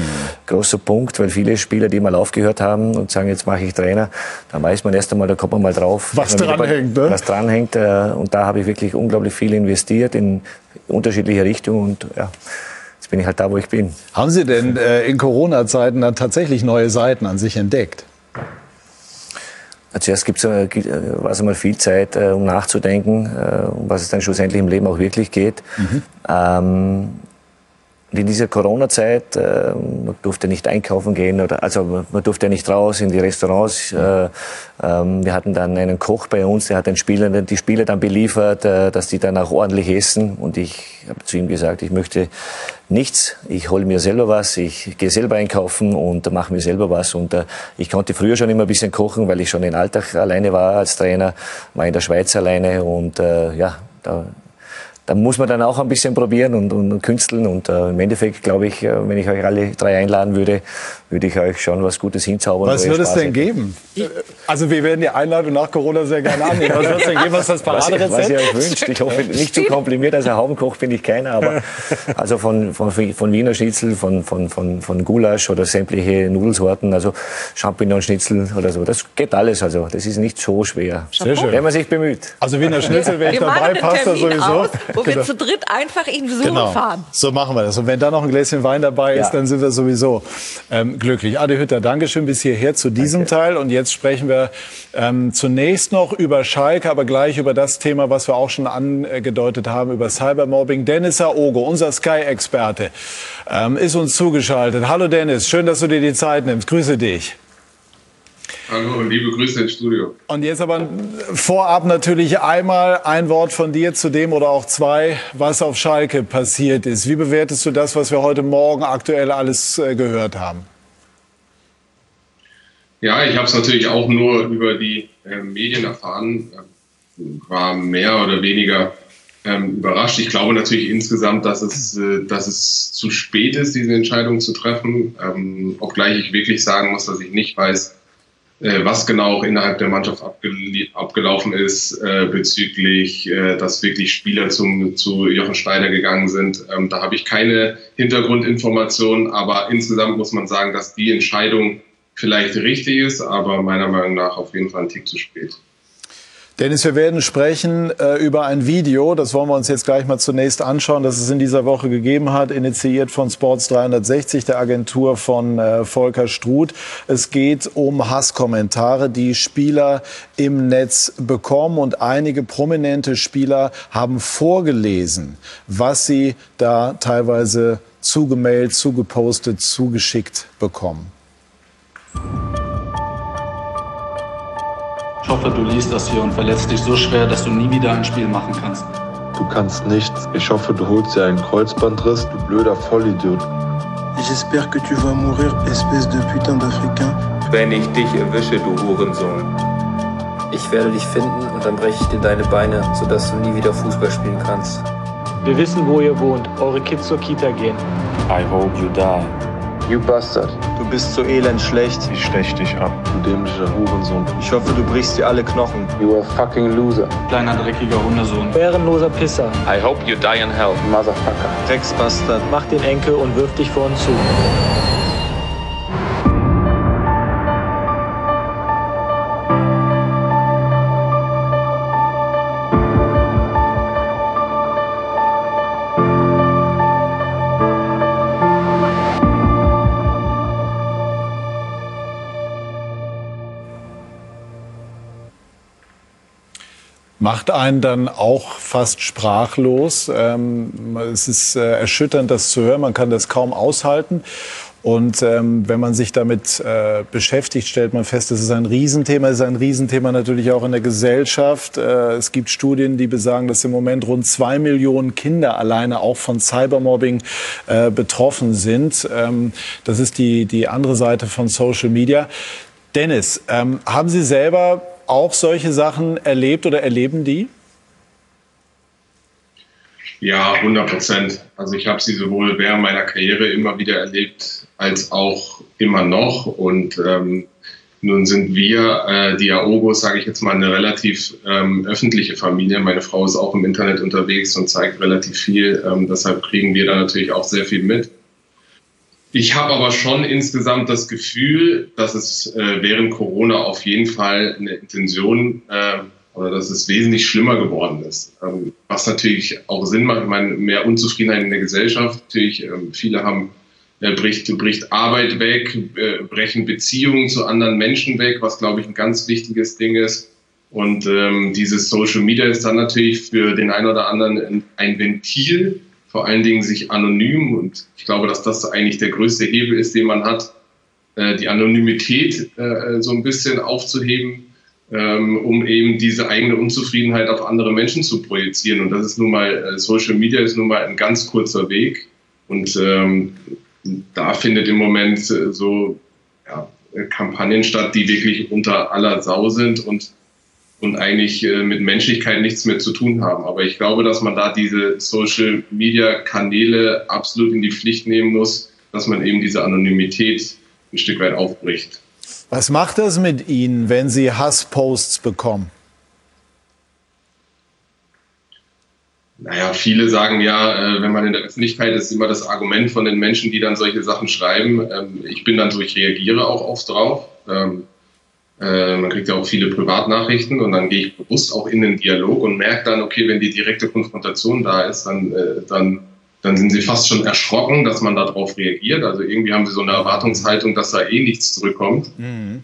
[SPEAKER 2] großer Punkt, weil viele Spieler, die mal aufgehört haben und sagen, jetzt mache ich Trainer, da weiß man erst einmal, da kommt man mal drauf.
[SPEAKER 1] Was dranhängt, ne?
[SPEAKER 2] Was dranhängt. äh, Und da habe ich wirklich unglaublich viel investiert in unterschiedliche Richtungen. Und ja, jetzt bin ich halt da, wo ich bin.
[SPEAKER 1] Haben Sie denn äh, in Corona-Zeiten dann tatsächlich neue Seiten an sich entdeckt?
[SPEAKER 2] Zuerst gibt's, äh, äh, war es einmal viel Zeit, äh, um nachzudenken, äh, um was es dann schlussendlich im Leben auch wirklich geht. Ähm, Und in dieser Corona-Zeit, äh, man durfte nicht einkaufen gehen, oder, also man durfte nicht raus in die Restaurants. Äh, ähm, wir hatten dann einen Koch bei uns, der hat den Spielern, die Spieler dann beliefert, äh, dass die dann auch ordentlich essen. Und ich habe zu ihm gesagt, ich möchte nichts, ich hole mir selber was, ich gehe selber einkaufen und mache mir selber was. Und äh, ich konnte früher schon immer ein bisschen kochen, weil ich schon in Alltag alleine war als Trainer, war in der Schweiz alleine und äh, ja, da da muss man dann auch ein bisschen probieren und, und, und künsteln. Und äh, im Endeffekt glaube ich, äh, wenn ich euch alle drei einladen würde, würde ich euch schon was Gutes hinzaubern.
[SPEAKER 1] Was würde es denn geben? Also wir werden die Einladung nach Corona sehr gerne annehmen. Was wird es denn geben? Was ist das Paraderezept?
[SPEAKER 2] Was, was ihr euch wünscht. Ich hoffe, nicht zu komprimiert. Also Haubenkoch bin ich keiner. Aber also von, von, von Wiener Schnitzel, von, von, von, von Gulasch oder sämtliche Nudelsorten, also Champignon-Schnitzel oder so. Das geht alles. Also das ist nicht so schwer.
[SPEAKER 1] Sehr schön.
[SPEAKER 2] Wenn man sich bemüht.
[SPEAKER 1] Also Wiener Schnitzel wäre ich dabei, passt das sowieso.
[SPEAKER 4] Aus, wo genau. wir zu dritt einfach ihn besuchen genau. fahren.
[SPEAKER 1] So machen wir das. Und wenn da noch ein Gläschen Wein dabei ist, ja. dann sind wir sowieso ähm, glücklich. Adi Hütter, Dankeschön bis hierher zu diesem Danke. Teil. Und jetzt sprechen wir ähm, zunächst noch über Schalke, aber gleich über das Thema, was wir auch schon angedeutet haben, über Cybermobbing. Dennis Aogo, unser Sky-Experte, ähm, ist uns zugeschaltet. Hallo Dennis, schön, dass du dir die Zeit nimmst. Grüße dich.
[SPEAKER 9] Hallo, liebe Grüße ins Studio.
[SPEAKER 1] Und jetzt aber vorab natürlich einmal ein Wort von dir zu dem oder auch zwei, was auf Schalke passiert ist. Wie bewertest du das, was wir heute Morgen aktuell alles äh, gehört haben?
[SPEAKER 9] Ja, ich habe es natürlich auch nur über die äh, Medien erfahren, war mehr oder weniger ähm, überrascht. Ich glaube natürlich insgesamt, dass es, äh, dass es zu spät ist, diese Entscheidung zu treffen, ähm, obgleich ich wirklich sagen muss, dass ich nicht weiß, was genau auch innerhalb der Mannschaft abgelaufen ist äh, bezüglich, äh, dass wirklich Spieler zum, zu Jochen Steiner gegangen sind. Ähm, da habe ich keine Hintergrundinformationen, aber insgesamt muss man sagen, dass die Entscheidung vielleicht richtig ist, aber meiner Meinung nach auf jeden Fall ein Tick zu spät.
[SPEAKER 1] Dennis, wir werden sprechen äh, über ein Video, das wollen wir uns jetzt gleich mal zunächst anschauen, das es in dieser Woche gegeben hat, initiiert von Sports 360, der Agentur von äh, Volker Struth. Es geht um Hasskommentare, die Spieler im Netz bekommen und einige prominente Spieler haben vorgelesen, was sie da teilweise zugemailt, zugepostet, zugeschickt bekommen.
[SPEAKER 10] Ich hoffe, du liest das hier und verletzt dich so schwer, dass du nie wieder ein Spiel machen kannst.
[SPEAKER 11] Du kannst nichts. Ich hoffe, du holst dir einen Kreuzbandriss, du blöder Vollidiot.
[SPEAKER 12] J'espère que tu vas mourir, espèce de putain d'Africain.
[SPEAKER 13] Wenn ich dich erwische, du Hurensohn.
[SPEAKER 14] Ich werde dich finden und dann breche ich dir deine Beine, sodass du nie wieder Fußball spielen kannst.
[SPEAKER 15] Wir wissen, wo ihr wohnt. Eure Kids zur Kita gehen.
[SPEAKER 16] I hope you die.
[SPEAKER 17] You bastard.
[SPEAKER 18] Du bist so elend schlecht.
[SPEAKER 11] Ich stech dich ab, du dämlicher Hurensohn.
[SPEAKER 18] Ich hoffe, du brichst dir alle Knochen.
[SPEAKER 17] You are fucking loser.
[SPEAKER 10] Kleiner dreckiger Hundesohn.
[SPEAKER 15] Ehrenloser Pisser.
[SPEAKER 13] I hope you die in hell.
[SPEAKER 17] Motherfucker.
[SPEAKER 18] Drecksbastard.
[SPEAKER 15] Mach den Enkel und wirf dich vor uns zu.
[SPEAKER 1] Macht einen dann auch fast sprachlos. Ähm, es ist äh, erschütternd, das zu hören. Man kann das kaum aushalten. Und ähm, wenn man sich damit äh, beschäftigt, stellt man fest, es ist ein Riesenthema. Es ist ein Riesenthema natürlich auch in der Gesellschaft. Äh, es gibt Studien, die besagen, dass im Moment rund zwei Millionen Kinder alleine auch von Cybermobbing äh, betroffen sind. Ähm, das ist die, die andere Seite von Social Media. Dennis, ähm, haben Sie selber auch solche Sachen erlebt oder erleben die?
[SPEAKER 9] Ja, 100 Prozent. Also ich habe sie sowohl während meiner Karriere immer wieder erlebt, als auch immer noch. Und ähm, nun sind wir, äh, die Aogos, sage ich jetzt mal, eine relativ ähm, öffentliche Familie. Meine Frau ist auch im Internet unterwegs und zeigt relativ viel. Ähm, deshalb kriegen wir da natürlich auch sehr viel mit. Ich habe aber schon insgesamt das Gefühl, dass es äh, während Corona auf jeden Fall eine Intention äh, oder dass es wesentlich schlimmer geworden ist. Ähm, was natürlich auch Sinn macht, ich meine, mehr Unzufriedenheit in der Gesellschaft. Natürlich, ähm, viele haben, äh, bricht, bricht Arbeit weg, äh, brechen Beziehungen zu anderen Menschen weg, was glaube ich ein ganz wichtiges Ding ist. Und ähm, dieses Social Media ist dann natürlich für den einen oder anderen ein Ventil, vor allen Dingen sich anonym, und ich glaube, dass das eigentlich der größte Hebel ist, den man hat, äh, die Anonymität äh, so ein bisschen aufzuheben, ähm, um eben diese eigene Unzufriedenheit auf andere Menschen zu projizieren. Und das ist nun mal, äh, Social Media ist nun mal ein ganz kurzer Weg. Und ähm, da findet im Moment so ja, Kampagnen statt, die wirklich unter aller Sau sind und, und eigentlich äh, mit Menschlichkeit nichts mehr zu tun haben. Aber ich glaube, dass man da diese Social-Media-Kanäle absolut in die Pflicht nehmen muss, dass man eben diese Anonymität ein Stück weit aufbricht.
[SPEAKER 1] Was macht das mit Ihnen, wenn Sie Hassposts bekommen?
[SPEAKER 9] Naja, viele sagen ja, äh, wenn man in der Öffentlichkeit ist, immer das Argument von den Menschen, die dann solche Sachen schreiben. Ähm, ich bin dann so, ich reagiere auch oft drauf. Äh, man kriegt ja auch viele Privatnachrichten und dann gehe ich bewusst auch in den Dialog und merke dann, okay, wenn die direkte Konfrontation da ist, dann, äh, dann, dann sind sie fast schon erschrocken, dass man darauf reagiert. Also irgendwie haben sie so eine Erwartungshaltung, dass da eh nichts zurückkommt. Mhm.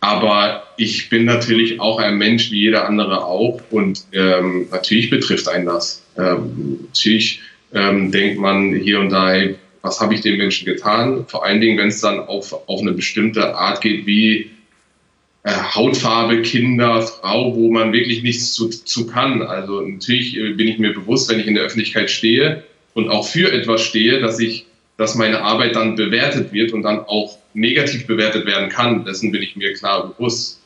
[SPEAKER 9] Aber ich bin natürlich auch ein Mensch wie jeder andere auch und ähm, natürlich betrifft einen das. Ähm, natürlich ähm, denkt man hier und da, hey, was habe ich den Menschen getan? Vor allen Dingen, wenn es dann auf, auf eine bestimmte Art geht, wie äh, Hautfarbe, Kinder, Frau, wo man wirklich nichts zu, zu kann. Also natürlich äh, bin ich mir bewusst, wenn ich in der Öffentlichkeit stehe und auch für etwas stehe, dass ich, dass meine Arbeit dann bewertet wird und dann auch negativ bewertet werden kann. Dessen bin ich mir klar bewusst.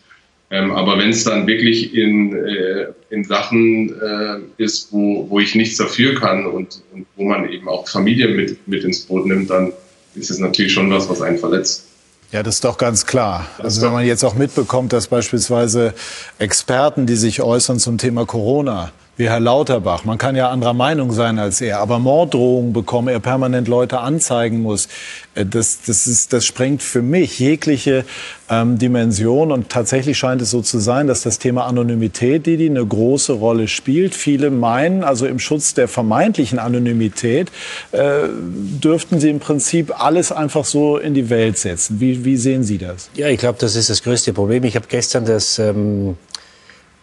[SPEAKER 9] Ähm, aber wenn es dann wirklich in, äh, in Sachen äh, ist, wo, wo ich nichts dafür kann und, und wo man eben auch Familie mit, mit ins Boot nimmt, dann ist es natürlich schon was, was einen verletzt.
[SPEAKER 1] Ja, das ist doch ganz klar. Also wenn man jetzt auch mitbekommt, dass beispielsweise Experten, die sich äußern zum Thema Corona, wie Herr Lauterbach. Man kann ja anderer Meinung sein als er, aber Morddrohungen bekommen, er permanent Leute anzeigen muss. Äh, das, das, ist, das sprengt für mich jegliche ähm, Dimension und tatsächlich scheint es so zu sein, dass das Thema Anonymität, die, eine große Rolle spielt. Viele meinen, also im Schutz der vermeintlichen Anonymität, äh, dürften sie im Prinzip alles einfach so in die Welt setzen. Wie, wie sehen Sie das?
[SPEAKER 5] Ja, ich glaube, das ist das größte Problem. Ich habe gestern das ähm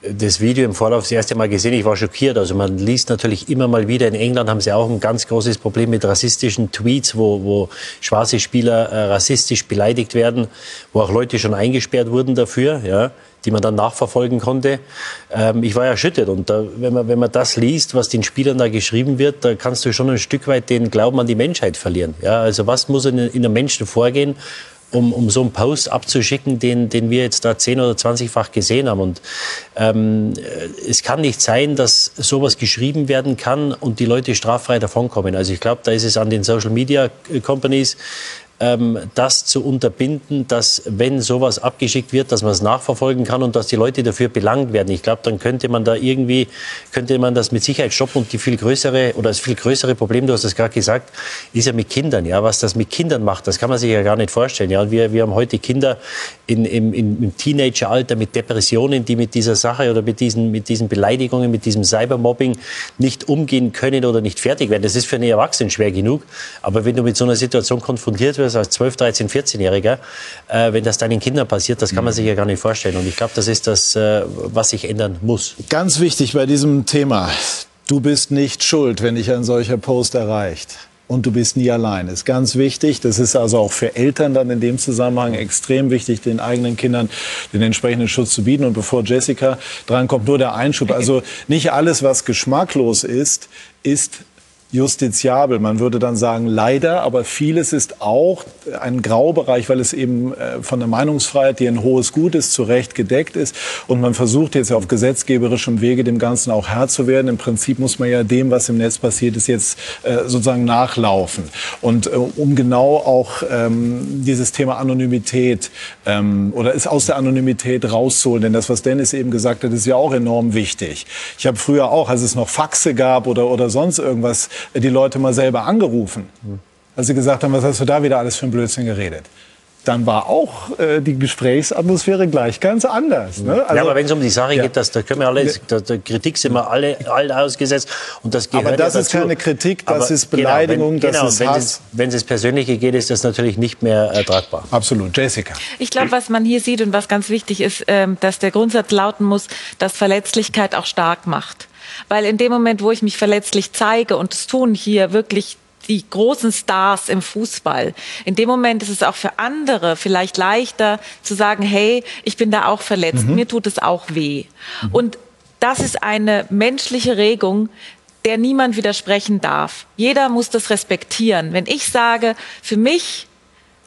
[SPEAKER 5] das Video im Vorlauf das erste Mal gesehen. Ich war schockiert. Also man liest natürlich immer mal wieder, in England haben sie auch ein ganz großes Problem mit rassistischen Tweets, wo, wo schwarze Spieler äh, rassistisch beleidigt werden, wo auch Leute schon eingesperrt wurden dafür, ja, die man dann nachverfolgen konnte. Ähm, ich war erschüttert. Und da, wenn, man, wenn man das liest, was den Spielern da geschrieben wird, da kannst du schon ein Stück weit den Glauben an die Menschheit verlieren. Ja, also was muss in, in einem Menschen vorgehen, um, um so einen Post abzuschicken, den, den wir jetzt da zehn oder zwanzigfach gesehen haben. Und ähm, es kann nicht sein, dass sowas geschrieben werden kann und die Leute straffrei davonkommen. Also ich glaube, da ist es an den Social Media Companies ähm, das zu unterbinden, dass wenn sowas abgeschickt wird, dass man es nachverfolgen kann und dass die Leute dafür belangt werden. Ich glaube, dann könnte man da irgendwie, könnte man das mit Sicherheit stoppen und die viel größere oder das viel größere Problem, du hast es gerade gesagt, ist ja mit Kindern. Ja, was das mit Kindern macht, das kann man sich ja gar nicht vorstellen. Ja, wir, wir haben heute Kinder in, im, im Teenageralter mit Depressionen, die mit dieser Sache oder mit diesen, mit diesen Beleidigungen, mit diesem Cybermobbing nicht umgehen können oder nicht fertig werden. Das ist für einen Erwachsenen schwer genug. Aber wenn du mit so einer Situation konfrontiert wirst, das als 12, 13, 14-Jähriger, äh, wenn das deinen Kindern passiert, das kann man sich ja gar nicht vorstellen. Und ich glaube, das ist das, äh, was sich ändern muss.
[SPEAKER 1] Ganz wichtig bei diesem Thema. Du bist nicht schuld, wenn dich ein solcher Post erreicht. Und du bist nie allein. Ist ganz wichtig. Das ist also auch für Eltern dann in dem Zusammenhang extrem wichtig, den eigenen Kindern den entsprechenden Schutz zu bieten. Und bevor Jessica drankommt, nur der Einschub. Also nicht alles, was geschmacklos ist, ist justiziabel. Man würde dann sagen, leider, aber vieles ist auch ein Graubereich, weil es eben äh, von der Meinungsfreiheit, die ein hohes Gut ist, zu Recht gedeckt ist. Und man versucht jetzt auf gesetzgeberischem Wege dem Ganzen auch Herr zu werden. Im Prinzip muss man ja dem, was im Netz passiert ist, jetzt äh, sozusagen nachlaufen. Und äh, um genau auch ähm, dieses Thema Anonymität ähm, oder es aus der Anonymität rauszuholen, denn das, was Dennis eben gesagt hat, ist ja auch enorm wichtig. Ich habe früher auch, als es noch Faxe gab oder, oder sonst irgendwas, die Leute mal selber angerufen, als sie gesagt haben, was hast du da wieder alles für ein Blödsinn geredet dann war auch äh, die Gesprächsatmosphäre gleich ganz anders. Ne?
[SPEAKER 5] Also, ja, aber wenn es um die Sache ja. geht, das, da können wir alle, da, der Kritik sind wir alle, alle ausgesetzt. Und das gehört
[SPEAKER 1] aber das
[SPEAKER 5] ja
[SPEAKER 1] ist keine Kritik, das aber ist Beleidigung,
[SPEAKER 5] genau, wenn,
[SPEAKER 1] das
[SPEAKER 5] genau,
[SPEAKER 1] ist
[SPEAKER 5] wenn
[SPEAKER 1] Hass.
[SPEAKER 5] Es, wenn es Persönliche geht, ist das natürlich nicht mehr ertragbar.
[SPEAKER 1] Absolut. Jessica.
[SPEAKER 4] Ich glaube, was man hier sieht und was ganz wichtig ist, ähm, dass der Grundsatz lauten muss, dass Verletzlichkeit auch stark macht. Weil in dem Moment, wo ich mich verletzlich zeige, und es tun hier wirklich die großen Stars im Fußball. In dem Moment ist es auch für andere vielleicht leichter zu sagen, hey, ich bin da auch verletzt, mhm. mir tut es auch weh. Mhm. Und das ist eine menschliche Regung, der niemand widersprechen darf. Jeder muss das respektieren. Wenn ich sage, für mich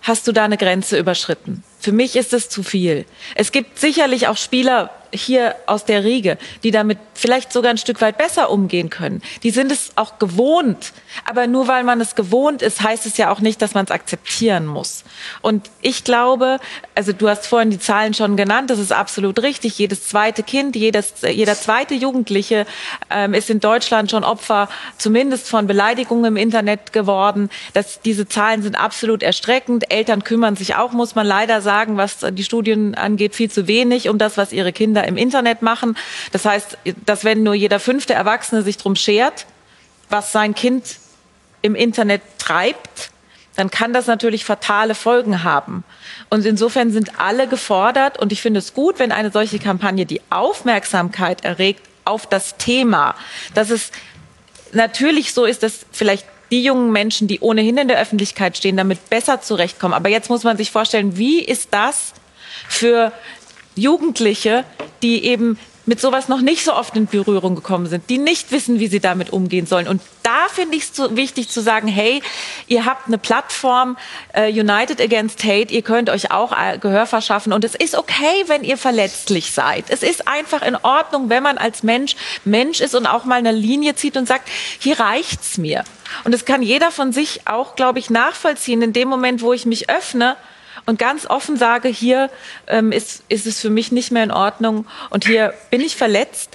[SPEAKER 4] hast du da eine Grenze überschritten. Für mich ist es zu viel. Es gibt sicherlich auch Spieler, hier aus der Riege, die damit vielleicht sogar ein Stück weit besser umgehen können. Die sind es auch gewohnt. Aber nur weil man es gewohnt ist, heißt es ja auch nicht, dass man es akzeptieren muss. Und ich glaube, also du hast vorhin die Zahlen schon genannt, das ist absolut richtig. Jedes zweite Kind, jedes, jeder zweite Jugendliche ähm, ist in Deutschland schon Opfer zumindest von Beleidigungen im Internet geworden. Das, diese Zahlen sind absolut erstreckend. Eltern kümmern sich auch, muss man leider sagen, was die Studien angeht, viel zu wenig um das, was ihre Kinder im Internet machen. Das heißt, dass wenn nur jeder fünfte Erwachsene sich drum schert, was sein Kind im Internet treibt, dann kann das natürlich fatale Folgen haben. Und insofern sind alle gefordert. Und ich finde es gut, wenn eine solche Kampagne die Aufmerksamkeit erregt auf das Thema, dass es natürlich so ist, dass vielleicht die jungen Menschen, die ohnehin in der Öffentlichkeit stehen, damit besser zurechtkommen. Aber jetzt muss man sich vorstellen, wie ist das für Jugendliche, die eben mit sowas noch nicht so oft in Berührung gekommen sind, die nicht wissen, wie sie damit umgehen sollen. Und da finde ich es so wichtig zu sagen, hey, ihr habt eine Plattform uh, United Against Hate, ihr könnt euch auch äh, Gehör verschaffen und es ist okay, wenn ihr verletzlich seid. Es ist einfach in Ordnung, wenn man als Mensch Mensch ist und auch mal eine Linie zieht und sagt, hier reicht's mir. Und das kann jeder von sich auch, glaube ich, nachvollziehen. In dem Moment, wo ich mich öffne, und ganz offen sage, hier ähm, ist, ist es für mich nicht mehr in Ordnung und hier bin ich verletzt,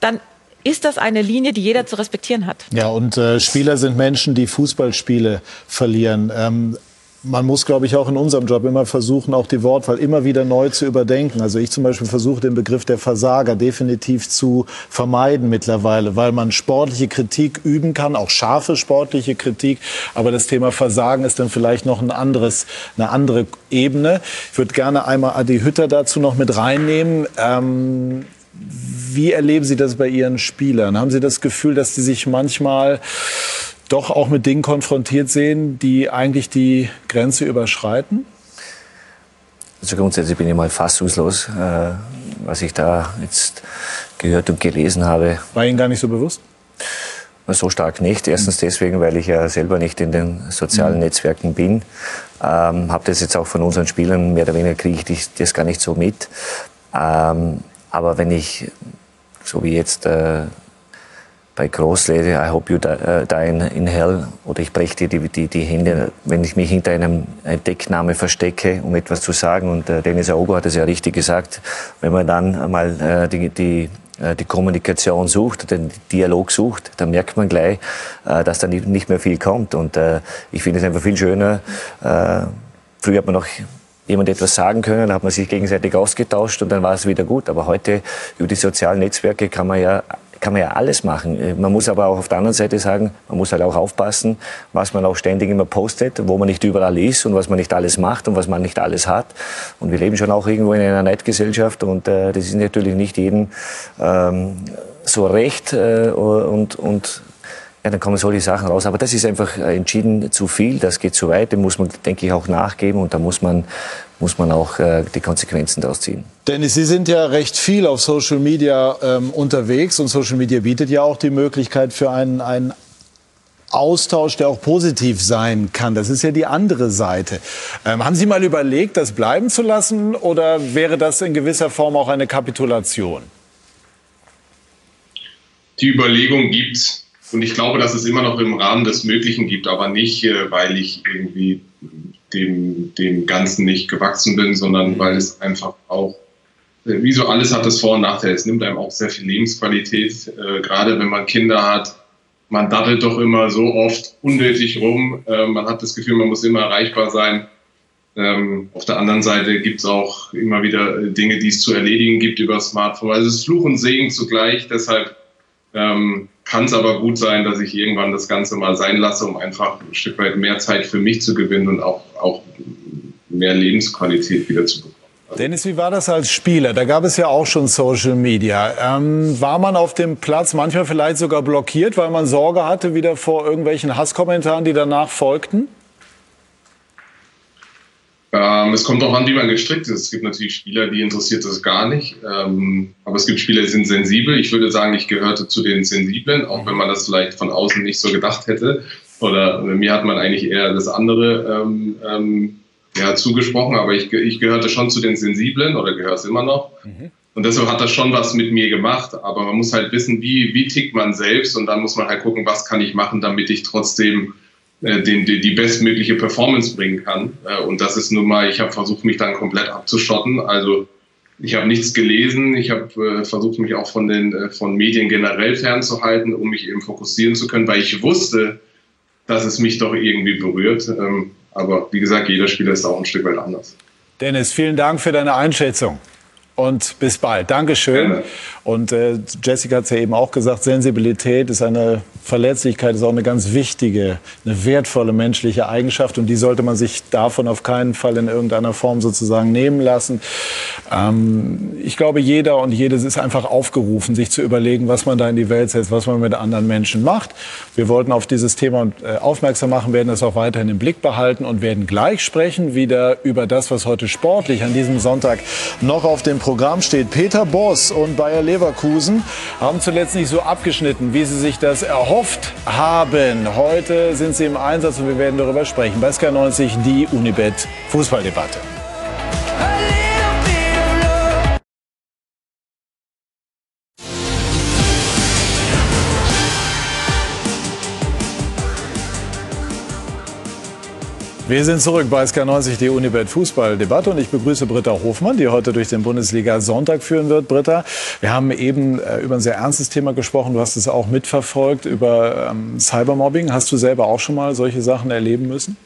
[SPEAKER 4] dann ist das eine Linie, die jeder zu respektieren hat.
[SPEAKER 1] Ja, und äh, Spieler sind Menschen, die Fußballspiele verlieren. Ähm, man muss, glaube ich, auch in unserem Job immer versuchen, auch die Wortwahl immer wieder neu zu überdenken. Also ich zum Beispiel versuche den Begriff der Versager definitiv zu vermeiden mittlerweile, weil man sportliche Kritik üben kann, auch scharfe sportliche Kritik. Aber das Thema Versagen ist dann vielleicht noch ein anderes, eine andere Ebene. Ich würde gerne einmal Adi Hütter dazu noch mit reinnehmen. Ähm, wie erleben Sie das bei Ihren Spielern? Haben Sie das Gefühl, dass sie sich manchmal doch auch mit Dingen konfrontiert sehen, die eigentlich die Grenze überschreiten?
[SPEAKER 2] Also grundsätzlich bin ich mal fassungslos, äh, was ich da jetzt gehört und gelesen habe.
[SPEAKER 1] War Ihnen gar nicht so bewusst?
[SPEAKER 2] So stark nicht. Erstens deswegen, weil ich ja selber nicht in den sozialen mhm. Netzwerken bin. Ähm, habe das jetzt auch von unseren Spielern, mehr oder weniger kriege ich das gar nicht so mit. Ähm, aber wenn ich, so wie jetzt äh, bei Großlady, I hope you die, uh, in hell, oder ich breche dir die, die, die Hände, wenn ich mich hinter einem Deckname verstecke, um etwas zu sagen. Und äh, Dennis Aogo hat es ja richtig gesagt, wenn man dann mal äh, die, die äh, die Kommunikation sucht, den Dialog sucht, dann merkt man gleich, äh, dass da nicht mehr viel kommt. Und äh, ich finde es einfach viel schöner. Früher hat man noch jemand etwas sagen können, dann hat man sich gegenseitig ausgetauscht und dann war es wieder gut. Aber heute über die sozialen Netzwerke kann man ja kann man ja alles machen. Äh, man muss aber auch auf der anderen Seite sagen, man muss halt auch aufpassen, was man auch ständig immer postet, wo man nicht überall ist und was man nicht alles macht und was man nicht alles hat. Und wir leben schon auch irgendwo in einer Neidgesellschaft und äh, das ist natürlich nicht jedem ähm, so recht äh, und, und ja, dann kommen solche Sachen raus. Aber das ist einfach äh, entschieden zu viel, das geht zu weit, dem muss man, denke ich, auch nachgeben und da muss man, muss man auch äh, die Konsequenzen daraus ziehen.
[SPEAKER 1] Dennis, Sie sind ja recht viel auf Social Media ähm, unterwegs und Social Media bietet ja auch die Möglichkeit für einen, einen Austausch, der auch positiv sein kann. Das ist ja die andere Seite. Ähm, haben Sie mal überlegt, das bleiben zu lassen oder wäre das in gewisser Form auch eine Kapitulation?
[SPEAKER 9] Die Überlegung gibt und ich glaube, dass es immer noch im Rahmen des Möglichen gibt, aber nicht, äh, weil ich irgendwie dem, dem Ganzen nicht gewachsen bin, sondern weil es einfach auch, äh, wie so alles hat das Vor- und Nachteile. Es nimmt einem auch sehr viel Lebensqualität, äh, gerade wenn man Kinder hat. Man daddelt doch immer so oft unnötig rum. Äh, man hat das Gefühl, man muss immer erreichbar sein. Ähm, auf der anderen Seite gibt es auch immer wieder Dinge, die es zu erledigen gibt über Smartphone. Also es ist Fluch und Segen zugleich. Deshalb ähm, kann es aber gut sein, dass ich irgendwann das Ganze mal sein lasse, um einfach ein Stück weit mehr Zeit für mich zu gewinnen und auch, auch mehr Lebensqualität wieder zu bekommen.
[SPEAKER 1] Dennis, wie war das als Spieler? Da gab es ja auch schon Social Media. Ähm, war man auf dem Platz manchmal vielleicht sogar blockiert, weil man Sorge hatte wieder vor irgendwelchen Hasskommentaren, die danach folgten?
[SPEAKER 9] Ähm, es kommt auch an, wie man gestrickt ist. Es gibt natürlich Spieler, die interessiert das gar nicht. Ähm, aber es gibt Spieler, die sind sensibel. Ich würde sagen, ich gehörte zu den Sensiblen, auch wenn man das vielleicht von außen nicht so gedacht hätte. Oder mir hat man eigentlich eher das andere ähm, ähm, ja, zugesprochen, aber ich, ich gehörte schon zu den Sensiblen oder gehöre es immer noch. Mhm. Und deshalb hat das schon was mit mir gemacht. Aber man muss halt wissen, wie, wie tickt man selbst und dann muss man halt gucken, was kann ich machen, damit ich trotzdem äh, den, die, die bestmögliche Performance bringen kann. Äh, und das ist nun mal, ich habe versucht, mich dann komplett abzuschotten. Also ich habe nichts gelesen, ich habe äh, versucht, mich auch von den äh, von Medien generell fernzuhalten, um mich eben fokussieren zu können, weil ich wusste, dass es mich doch irgendwie berührt. Ähm, aber wie gesagt, jeder Spieler ist auch ein Stück weit anders.
[SPEAKER 1] Dennis, vielen Dank für deine Einschätzung und bis bald. Dankeschön. Gerne. Und äh, Jessica hat es ja eben auch gesagt, Sensibilität ist eine Verletzlichkeit, ist auch eine ganz wichtige, eine wertvolle menschliche Eigenschaft und die sollte man sich davon auf keinen Fall in irgendeiner Form sozusagen nehmen lassen. Ähm, ich glaube, jeder und jedes ist einfach aufgerufen, sich zu überlegen, was man da in die Welt setzt, was man mit anderen Menschen macht. Wir wollten auf dieses Thema äh, aufmerksam machen, werden es auch weiterhin im Blick behalten und werden gleich sprechen wieder über das, was heute sportlich an diesem Sonntag noch auf dem Programm steht. Peter Boss und Bayer Leverkusen Leverkusen haben zuletzt nicht so abgeschnitten, wie sie sich das erhofft haben. Heute sind sie im Einsatz und wir werden darüber sprechen. Bei SK90 die Unibet Fußballdebatte. Wir sind zurück bei SK90, die Unibet Fußball-Debatte und ich begrüße Britta Hofmann, die heute durch den Bundesliga Sonntag führen wird. Britta, wir haben eben äh, über ein sehr ernstes Thema gesprochen. Du hast es auch mitverfolgt über ähm, Cybermobbing. Hast du selber auch schon mal solche Sachen erleben müssen?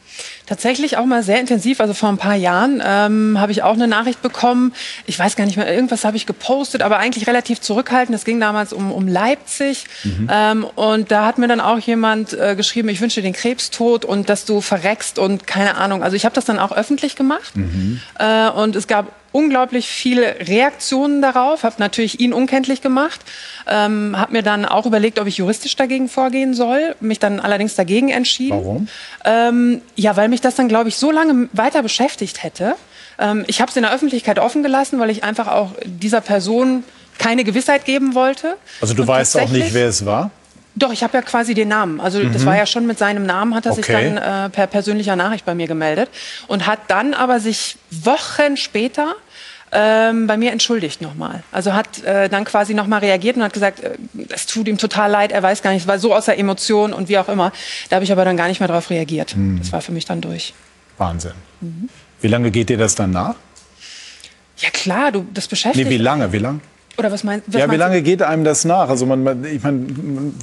[SPEAKER 19] Tatsächlich auch mal sehr intensiv. Also vor ein paar Jahren ähm, habe ich auch eine Nachricht bekommen. Ich weiß gar nicht mehr, irgendwas habe ich gepostet, aber eigentlich relativ zurückhaltend. Es ging damals um, um Leipzig. Mhm. Ähm, und da hat mir dann auch jemand äh, geschrieben, ich wünsche dir den Krebstod und dass du verreckst und keine Ahnung. Also ich habe das dann auch öffentlich gemacht. Mhm. Äh, und es gab unglaublich viele Reaktionen darauf, habe natürlich ihn unkenntlich gemacht, ähm, habe mir dann auch überlegt, ob ich juristisch dagegen vorgehen soll, mich dann allerdings dagegen entschieden.
[SPEAKER 1] Warum?
[SPEAKER 19] Ähm, ja, weil mich das dann, glaube ich, so lange weiter beschäftigt hätte. Ähm, ich habe es in der Öffentlichkeit offen gelassen, weil ich einfach auch dieser Person keine Gewissheit geben wollte.
[SPEAKER 1] Also du Und weißt auch nicht, wer es war?
[SPEAKER 19] Doch, ich habe ja quasi den Namen. Also mhm. das war ja schon mit seinem Namen, hat er okay. sich dann äh, per persönlicher Nachricht bei mir gemeldet und hat dann aber sich Wochen später ähm, bei mir entschuldigt nochmal. Also hat äh, dann quasi nochmal reagiert und hat gesagt, äh, es tut ihm total leid, er weiß gar nicht, es war so außer Emotion und wie auch immer. Da habe ich aber dann gar nicht mehr darauf reagiert. Mhm. Das war für mich dann durch.
[SPEAKER 1] Wahnsinn. Mhm. Wie lange geht dir das dann nach?
[SPEAKER 19] Ja klar, du, das beschäftigt.
[SPEAKER 1] Nee, wie lange, wie lange?
[SPEAKER 19] Oder was, mein, was
[SPEAKER 1] Ja, wie lange du? geht einem das nach? Also man, ich meine,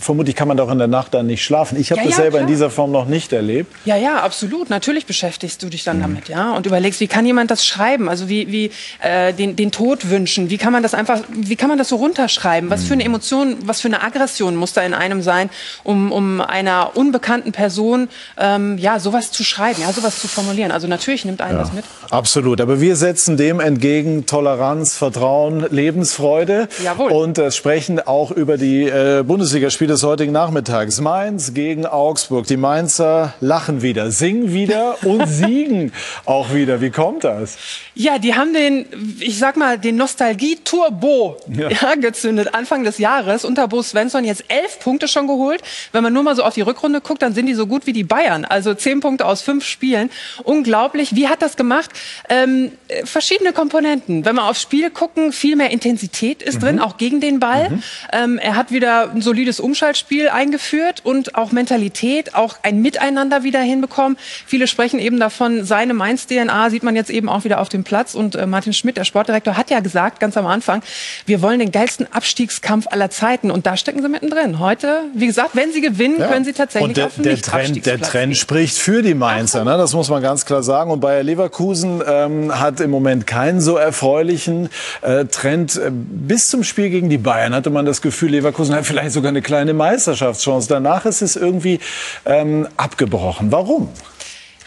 [SPEAKER 1] vermutlich kann man doch in der Nacht dann nicht schlafen. Ich habe ja, das ja, selber klar. in dieser Form noch nicht erlebt.
[SPEAKER 19] Ja, ja, absolut. Natürlich beschäftigst du dich dann mhm. damit, ja, und überlegst, wie kann jemand das schreiben? Also wie, wie äh, den, den Tod wünschen? Wie kann man das einfach, wie kann man das so runterschreiben? Was mhm. für eine mhm. Emotion, was für eine Aggression muss da in einem sein, um, um einer unbekannten Person ähm, ja sowas zu schreiben, ja, sowas zu formulieren? Also natürlich nimmt einen ja, das mit.
[SPEAKER 1] Absolut. Aber wir setzen dem entgegen Toleranz, Vertrauen, Lebensfreude. Freude
[SPEAKER 19] Jawohl.
[SPEAKER 1] und äh, sprechen auch über die äh, Bundesligaspiele des heutigen Nachmittags. Mainz gegen Augsburg. Die Mainzer lachen wieder, singen wieder und siegen auch wieder. Wie kommt das?
[SPEAKER 19] Ja, die haben den, ich sag mal, den Nostalgie-Turbo ja. ja. gezündet Anfang des Jahres. Unter Bo Svensson jetzt elf Punkte schon geholt. Wenn man nur mal so auf die Rückrunde guckt, dann sind die so gut wie die Bayern. Also zehn Punkte aus fünf Spielen. Unglaublich. Wie hat das gemacht? Ähm, verschiedene Komponenten. Wenn wir aufs Spiel gucken, viel mehr Intensität Qualität ist mhm. drin, auch gegen den Ball. Mhm. Ähm, er hat wieder ein solides Umschaltspiel eingeführt und auch Mentalität, auch ein Miteinander wieder hinbekommen. Viele sprechen eben davon, seine Mainz-DNA sieht man jetzt eben auch wieder auf dem Platz. Und äh, Martin Schmidt, der Sportdirektor, hat ja gesagt, ganz am Anfang, wir wollen den geilsten Abstiegskampf aller Zeiten. Und da stecken sie mittendrin. Heute, wie gesagt, wenn sie gewinnen, ja. können sie tatsächlich
[SPEAKER 1] und der,
[SPEAKER 19] auf den
[SPEAKER 1] der Trend, der Trend spricht für die Mainzer, ne? das muss man ganz klar sagen. Und Bayer Leverkusen ähm, hat im Moment keinen so erfreulichen äh, Trend. Bis zum Spiel gegen die Bayern hatte man das Gefühl, Leverkusen hat vielleicht sogar eine kleine Meisterschaftschance. Danach ist es irgendwie ähm, abgebrochen. Warum?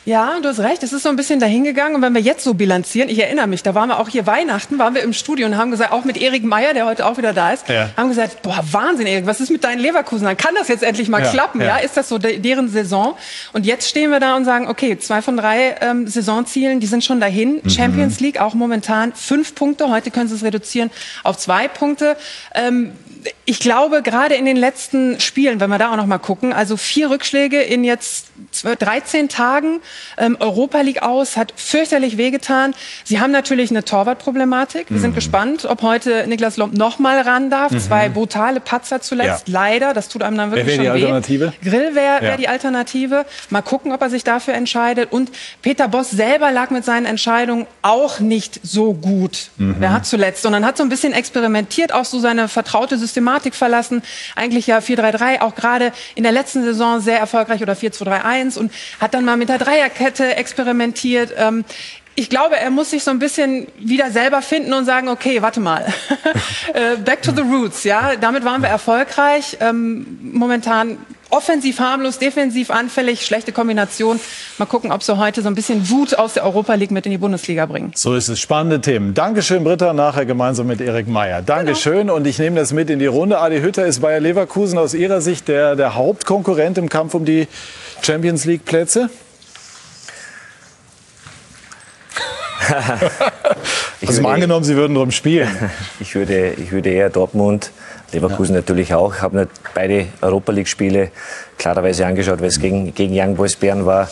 [SPEAKER 19] Ja, du hast recht. Es ist so ein bisschen dahingegangen. Und wenn wir jetzt so bilanzieren, ich erinnere mich, da waren wir auch hier Weihnachten, waren wir im Studio und haben gesagt, auch mit Erik Meyer, der heute auch wieder da ist,
[SPEAKER 1] Ja.
[SPEAKER 19] haben gesagt, boah, Wahnsinn, Erik, was ist mit deinen Leverkusen? Dann kann das jetzt endlich mal
[SPEAKER 1] Ja,
[SPEAKER 19] klappen,
[SPEAKER 1] ja.
[SPEAKER 19] ja. Ist das so de deren Saison? Und jetzt stehen wir da und sagen, okay, zwei von drei ähm, Saisonzielen, die sind schon dahin.
[SPEAKER 1] Mhm.
[SPEAKER 19] Champions League auch momentan fünf Punkte. Heute können sie es reduzieren auf zwei Punkte. Ähm, ich glaube, gerade in den letzten Spielen, wenn wir da auch noch mal gucken, also vier Rückschläge in jetzt 12, 13 Tagen, ähm, Europa League aus, hat fürchterlich wehgetan. Sie haben natürlich eine Torwartproblematik. Wir sind gespannt, ob heute Niklas Lomb noch mal ran darf.
[SPEAKER 1] Mhm.
[SPEAKER 19] Zwei brutale Patzer zuletzt,
[SPEAKER 1] Ja.
[SPEAKER 19] leider. Das tut einem dann
[SPEAKER 1] Wer
[SPEAKER 19] wirklich
[SPEAKER 1] wäre die
[SPEAKER 19] weh.
[SPEAKER 1] Alternative?
[SPEAKER 19] Grill wäre wär
[SPEAKER 1] Ja.
[SPEAKER 19] die Alternative. Mal gucken, ob er sich dafür entscheidet. Und Peter Boss selber lag mit seinen Entscheidungen auch nicht so gut.
[SPEAKER 1] Mhm.
[SPEAKER 19] Er hat zuletzt, sondern hat so ein bisschen experimentiert, auch so seine vertraute Systematik verlassen. Eigentlich ja 4-3-3, auch gerade in der letzten Saison sehr erfolgreich oder 4-2-3-1 und hat dann mal mit der Dreierkette experimentiert. Ähm, ich glaube, er muss sich so ein bisschen wieder selber finden und sagen, okay, warte mal, Äh, back to the roots, ja. Damit waren wir erfolgreich. Ähm, momentan offensiv harmlos, defensiv anfällig, schlechte Kombination. Mal gucken, ob sie heute so ein bisschen Wut aus der Europa League mit in die Bundesliga bringen.
[SPEAKER 1] So ist es. Spannende Themen. Dankeschön, Britta. Nachher gemeinsam mit Erik Meyer. Dankeschön. Und ich nehme das mit in die Runde. Adi Hütter ist Bayer Leverkusen aus Ihrer Sicht der, der Hauptkonkurrent im Kampf um die Champions League Plätze? Also mal angenommen, Sie würden drum spielen.
[SPEAKER 2] Ich würde, ich würde eher Dortmund, Leverkusen natürlich auch. Habe nicht beide Europa League Spiele klarerweise angeschaut, weil es gegen, gegen Young Boys Bern war.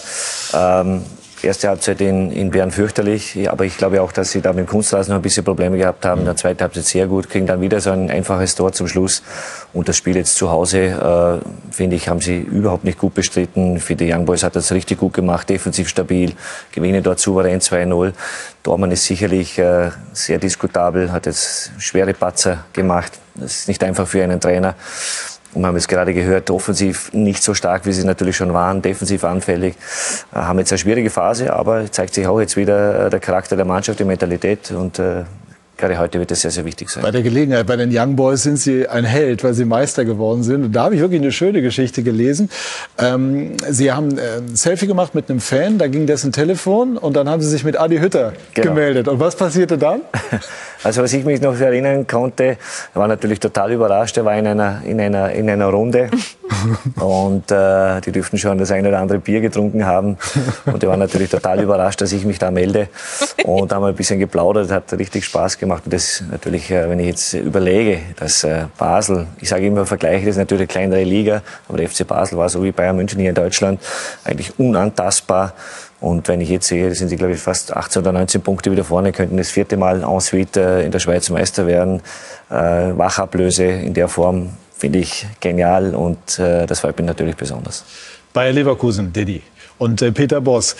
[SPEAKER 2] Ähm, erste Halbzeit in, in Bern fürchterlich, aber ich glaube auch, dass sie da mit dem Kunstrasen noch ein bisschen Probleme gehabt haben. In der zweiten Halbzeit sehr gut, kriegen dann wieder so ein einfaches Tor zum Schluss. Und das Spiel jetzt zu Hause, äh, finde ich, haben sie überhaupt nicht gut bestritten. Für die Young Boys hat das richtig gut gemacht, defensiv stabil, gewinnen dort souverän 2-0. Dormann ist sicherlich äh, sehr diskutabel, hat jetzt schwere Patzer gemacht. Das ist nicht einfach für einen Trainer. Wir haben es gerade gehört, offensiv nicht so stark, wie sie natürlich schon waren, defensiv anfällig, äh, haben jetzt eine schwierige Phase, aber zeigt sich auch jetzt wieder äh, der Charakter der Mannschaft, die Mentalität und äh, gerade heute wird es sehr, sehr wichtig sein.
[SPEAKER 1] Bei der Gelegenheit, bei den Young Boys sind sie ein Held, weil sie Meister geworden sind. Und da habe ich wirklich eine schöne Geschichte gelesen. Ähm, sie haben äh, ein Selfie gemacht mit einem Fan, da ging dessen Telefon und dann haben sie sich mit Adi Hütter
[SPEAKER 2] Genau.
[SPEAKER 1] gemeldet. Und was passierte dann?
[SPEAKER 2] Also was ich mich noch erinnern konnte, er war natürlich total überrascht. Er war in einer, in einer, in einer Runde und äh, die dürften schon das eine oder andere Bier getrunken haben. Und er war natürlich total überrascht, dass ich mich da melde. Und haben ein bisschen geplaudert, hat richtig Spaß gemacht. Und das natürlich, äh, wenn ich jetzt überlege, dass äh, Basel, ich sage immer, vergleiche das natürlich eine kleinere Liga, aber der FC Basel war so wie Bayern München hier in Deutschland eigentlich unantastbar. Und wenn ich jetzt sehe, sind sie, glaube ich, fast 18 oder 19 Punkte wieder vorne, könnten das vierte Mal en suite äh, in der Schweiz Meister werden. Wachablöse in der Form finde ich genial und das freut mich natürlich besonders.
[SPEAKER 1] Bayer Leverkusen, Didi. Und Peter Boss.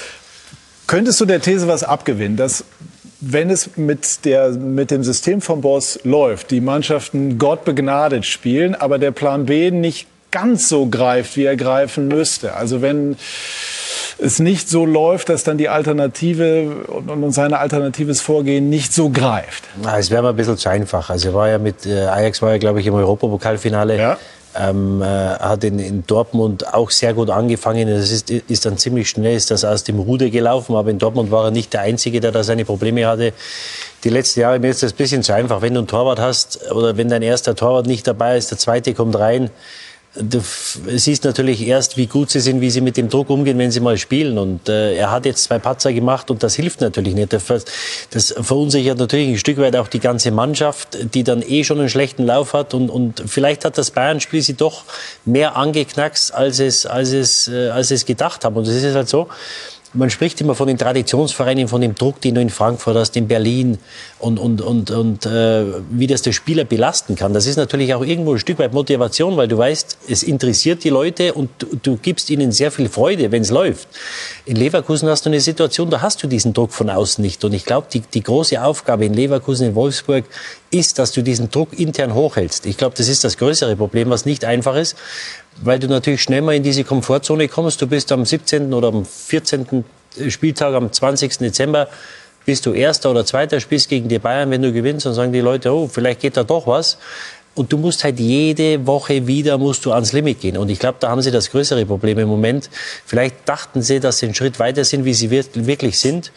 [SPEAKER 1] Könntest du der These was abgewinnen, dass wenn es mit, der, mit dem System von Boss läuft, die Mannschaften Gott begnadet spielen, aber der Plan B nicht ganz so greift, wie er greifen müsste? Also wenn es nicht so läuft, dass dann die Alternative und, sein alternatives Vorgehen nicht so greift.
[SPEAKER 5] Na, es wäre mir ein bisschen zu einfach. Also war ja mit äh, Ajax war ja, glaube ich, im Europapokalfinale.
[SPEAKER 1] Ja.
[SPEAKER 5] Ähm, äh, hat in, in Dortmund auch sehr gut angefangen. Das ist, ist dann ziemlich schnell ist das aus dem Ruder gelaufen. Aber in Dortmund war er nicht der Einzige, der da seine Probleme hatte. Die letzten Jahre mir ist das ein bisschen zu einfach. Wenn du einen Torwart hast oder wenn dein erster Torwart nicht dabei ist, der zweite kommt rein. F- siehst natürlich erst, wie gut sie sind, wie sie mit dem Druck umgehen, wenn sie mal spielen. Und äh, er hat jetzt zwei Patzer gemacht und das hilft natürlich nicht. Das, verunsichert natürlich ein Stück weit auch die ganze Mannschaft, die dann eh schon einen schlechten Lauf hat. Und, und vielleicht hat das Bayern-Spiel sie doch mehr angeknackst, als es, als es, äh, als es gedacht haben. Und das ist halt so. Man spricht immer von den Traditionsvereinen, von dem Druck, den du in Frankfurt hast, in Berlin und, und, und, und äh, wie das der Spieler belasten kann. Das ist natürlich auch irgendwo ein Stück weit Motivation, weil du weißt, es interessiert die Leute und du, du gibst ihnen sehr viel Freude, wenn es läuft. In Leverkusen hast du eine Situation, da hast du diesen Druck von außen nicht. Und ich glaube, die, die große Aufgabe in Leverkusen, in Wolfsburg, ist, dass du diesen Druck intern hochhältst. Ich glaube, das ist das größere Problem, was nicht einfach ist, weil du natürlich schnell mal in diese Komfortzone kommst. Du bist am 17. oder am 14. Spieltag, am 20. Dezember, bist du Erster oder Zweiter, spielst gegen die Bayern, wenn du gewinnst, dann sagen die Leute, oh, vielleicht geht da doch was. und du musst halt jede Woche wieder musst du ans Limit gehen. Und ich glaube, da haben sie das größere Problem im Moment. Vielleicht dachten sie, dass sie einen Schritt weiter sind, wie sie wirklich sind.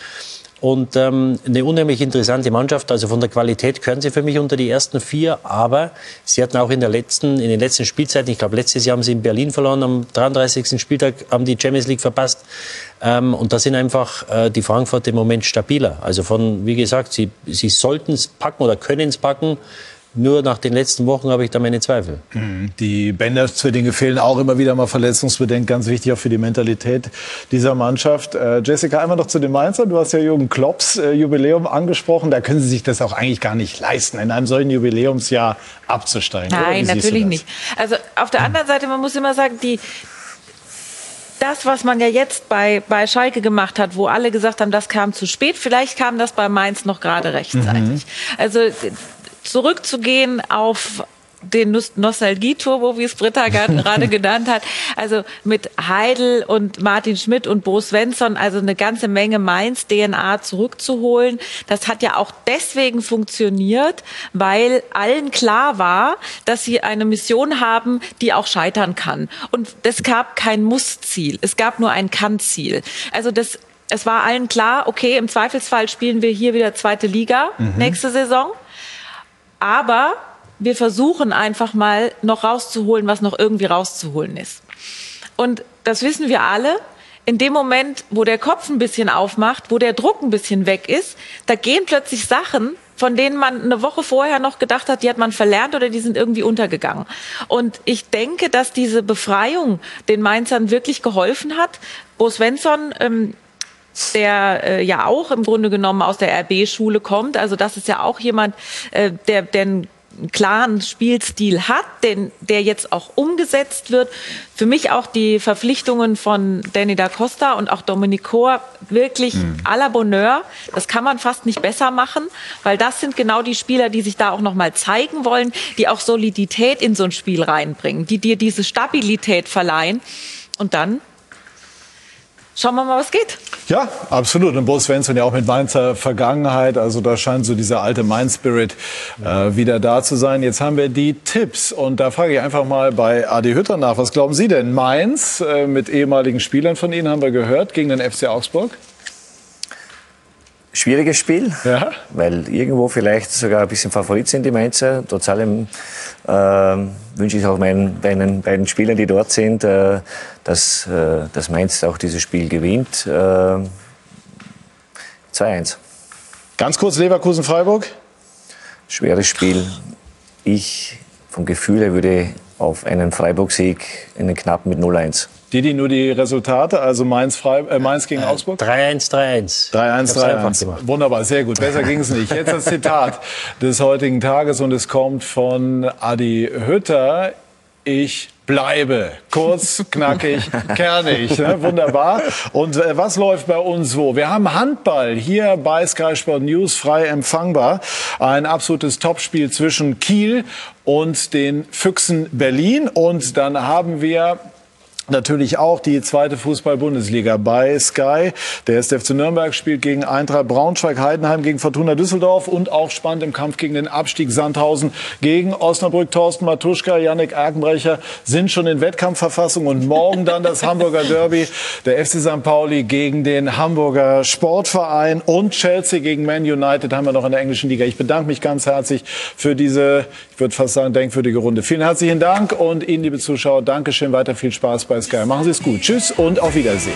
[SPEAKER 5] Und ähm, eine unheimlich interessante Mannschaft. Also von der Qualität gehören sie für mich unter die ersten vier. Aber sie hatten auch in, der letzten, in den letzten Spielzeiten, ich glaube letztes Jahr haben sie in Berlin verloren, am 33. Spieltag haben die Champions League verpasst. Ähm, und da sind einfach äh, die Frankfurter im Moment stabiler. Also von, wie gesagt, sie, sie sollten es packen oder können es packen. Nur nach den letzten Wochen habe ich da meine Zweifel.
[SPEAKER 1] Mhm. Die Bender-Zwillinge fehlen auch immer wieder mal verletzungsbedingt. Ganz wichtig auch für die Mentalität dieser Mannschaft. Äh, Jessica, einmal noch zu den Mainzern. Du hast ja Jürgen Klopps äh, Jubiläum angesprochen. Da können Sie sich das auch eigentlich gar nicht leisten, in einem solchen Jubiläumsjahr abzusteigen.
[SPEAKER 4] Nein, natürlich nicht. Also auf der anderen Seite, man muss immer sagen, die, das, was man ja jetzt bei, bei Schalke gemacht hat, wo alle gesagt haben, das kam zu spät, vielleicht kam das bei Mainz noch gerade rechtzeitig. Mhm. Also zurückzugehen auf den Nostalgie-Turbo, wie es Britta gerade genannt hat. Also mit Heidel und Martin Schmidt und Bo Svensson, also eine ganze Menge Mainz-DNA zurückzuholen. Das hat ja auch deswegen funktioniert, weil allen klar war, dass sie eine Mission haben, die auch scheitern kann. Und es gab kein Muss-Ziel, es gab nur ein Kann-Ziel. Also das es war allen klar, okay, im Zweifelsfall spielen wir hier wieder zweite Liga mhm. nächste Saison. Aber wir versuchen einfach mal noch rauszuholen, was noch irgendwie rauszuholen ist. Und das wissen wir alle. In dem Moment, wo der Kopf ein bisschen aufmacht, wo der Druck ein bisschen weg ist, da gehen plötzlich Sachen, von denen man eine Woche vorher noch gedacht hat, die hat man verlernt oder die sind irgendwie untergegangen. Und ich denke, dass diese Befreiung den Mainzern wirklich geholfen hat. Bo Svensson ähm, der äh, ja auch im Grunde genommen aus der RB-Schule kommt. Also das ist ja auch jemand, äh, der, der einen klaren Spielstil hat, den, der jetzt auch umgesetzt wird. Für mich auch die Verpflichtungen von Danny da Costa und auch Dominic Kor wirklich mhm. à la Bonheur. Das kann man fast nicht besser machen, weil das sind genau die Spieler, die sich da auch nochmal zeigen wollen, die auch Solidität in so ein Spiel reinbringen, die dir diese Stabilität verleihen. Und dann schauen wir mal, was geht.
[SPEAKER 1] Ja, absolut. Und Bo Svensson ja auch mit Mainzer Vergangenheit. Also da scheint so dieser alte Main-Spirit äh, wieder da zu sein. Jetzt haben wir die Tipps. Und da frage ich einfach mal bei Adi Hütter nach. Was glauben Sie denn? Mainz äh, mit ehemaligen Spielern von Ihnen haben wir gehört gegen den FC Augsburg?
[SPEAKER 2] Schwieriges Spiel, ja. weil irgendwo vielleicht sogar ein bisschen Favorit sind die Mainzer. Trotz allem äh, wünsche ich auch meinen beiden, beiden Spielern, die dort sind, äh, dass, äh, dass Mainz auch dieses Spiel gewinnt. Äh, 2-1.
[SPEAKER 1] Ganz kurz Leverkusen-Freiburg.
[SPEAKER 2] Schweres Spiel. Ich vom Gefühl her würde auf einen Freiburg-Sieg in den knappen mit 0-1.
[SPEAKER 1] Didi, nur die Resultate, also Mainz, Frei, äh, Mainz gegen Augsburg?
[SPEAKER 5] 3-1, 3-1.
[SPEAKER 1] 3-1, 3-1. Wunderbar, sehr gut. Besser ging es nicht. Jetzt das Zitat des heutigen Tages und es kommt von Adi Hütter. Ich bleibe. Kurz, knackig, kernig. Ne? Wunderbar. Und äh, was läuft bei uns wo? Wir haben Handball hier bei Sky Sport News frei empfangbar. Ein absolutes Topspiel zwischen Kiel und den Füchsen Berlin. Und dann haben wir Natürlich auch die zweite Fußball-Bundesliga bei Sky. Der SFC Nürnberg spielt gegen Eintracht Braunschweig, Heidenheim gegen Fortuna Düsseldorf und auch spannend im Kampf gegen den Abstieg Sandhausen gegen Osnabrück. Thorsten Matuschka, Yannick Erkenbrecher sind schon in Wettkampfverfassung und morgen dann das Hamburger Derby. Der FC St. Pauli gegen den Hamburger Sportverein und Chelsea gegen Man United haben wir noch in der englischen Liga. Ich bedanke mich ganz herzlich für diese, ich würde fast sagen, denkwürdige Runde. Vielen herzlichen Dank und Ihnen, liebe Zuschauer, Dankeschön, weiter viel Spaß bei bei. Machen Sie es gut. Tschüss und auf Wiedersehen.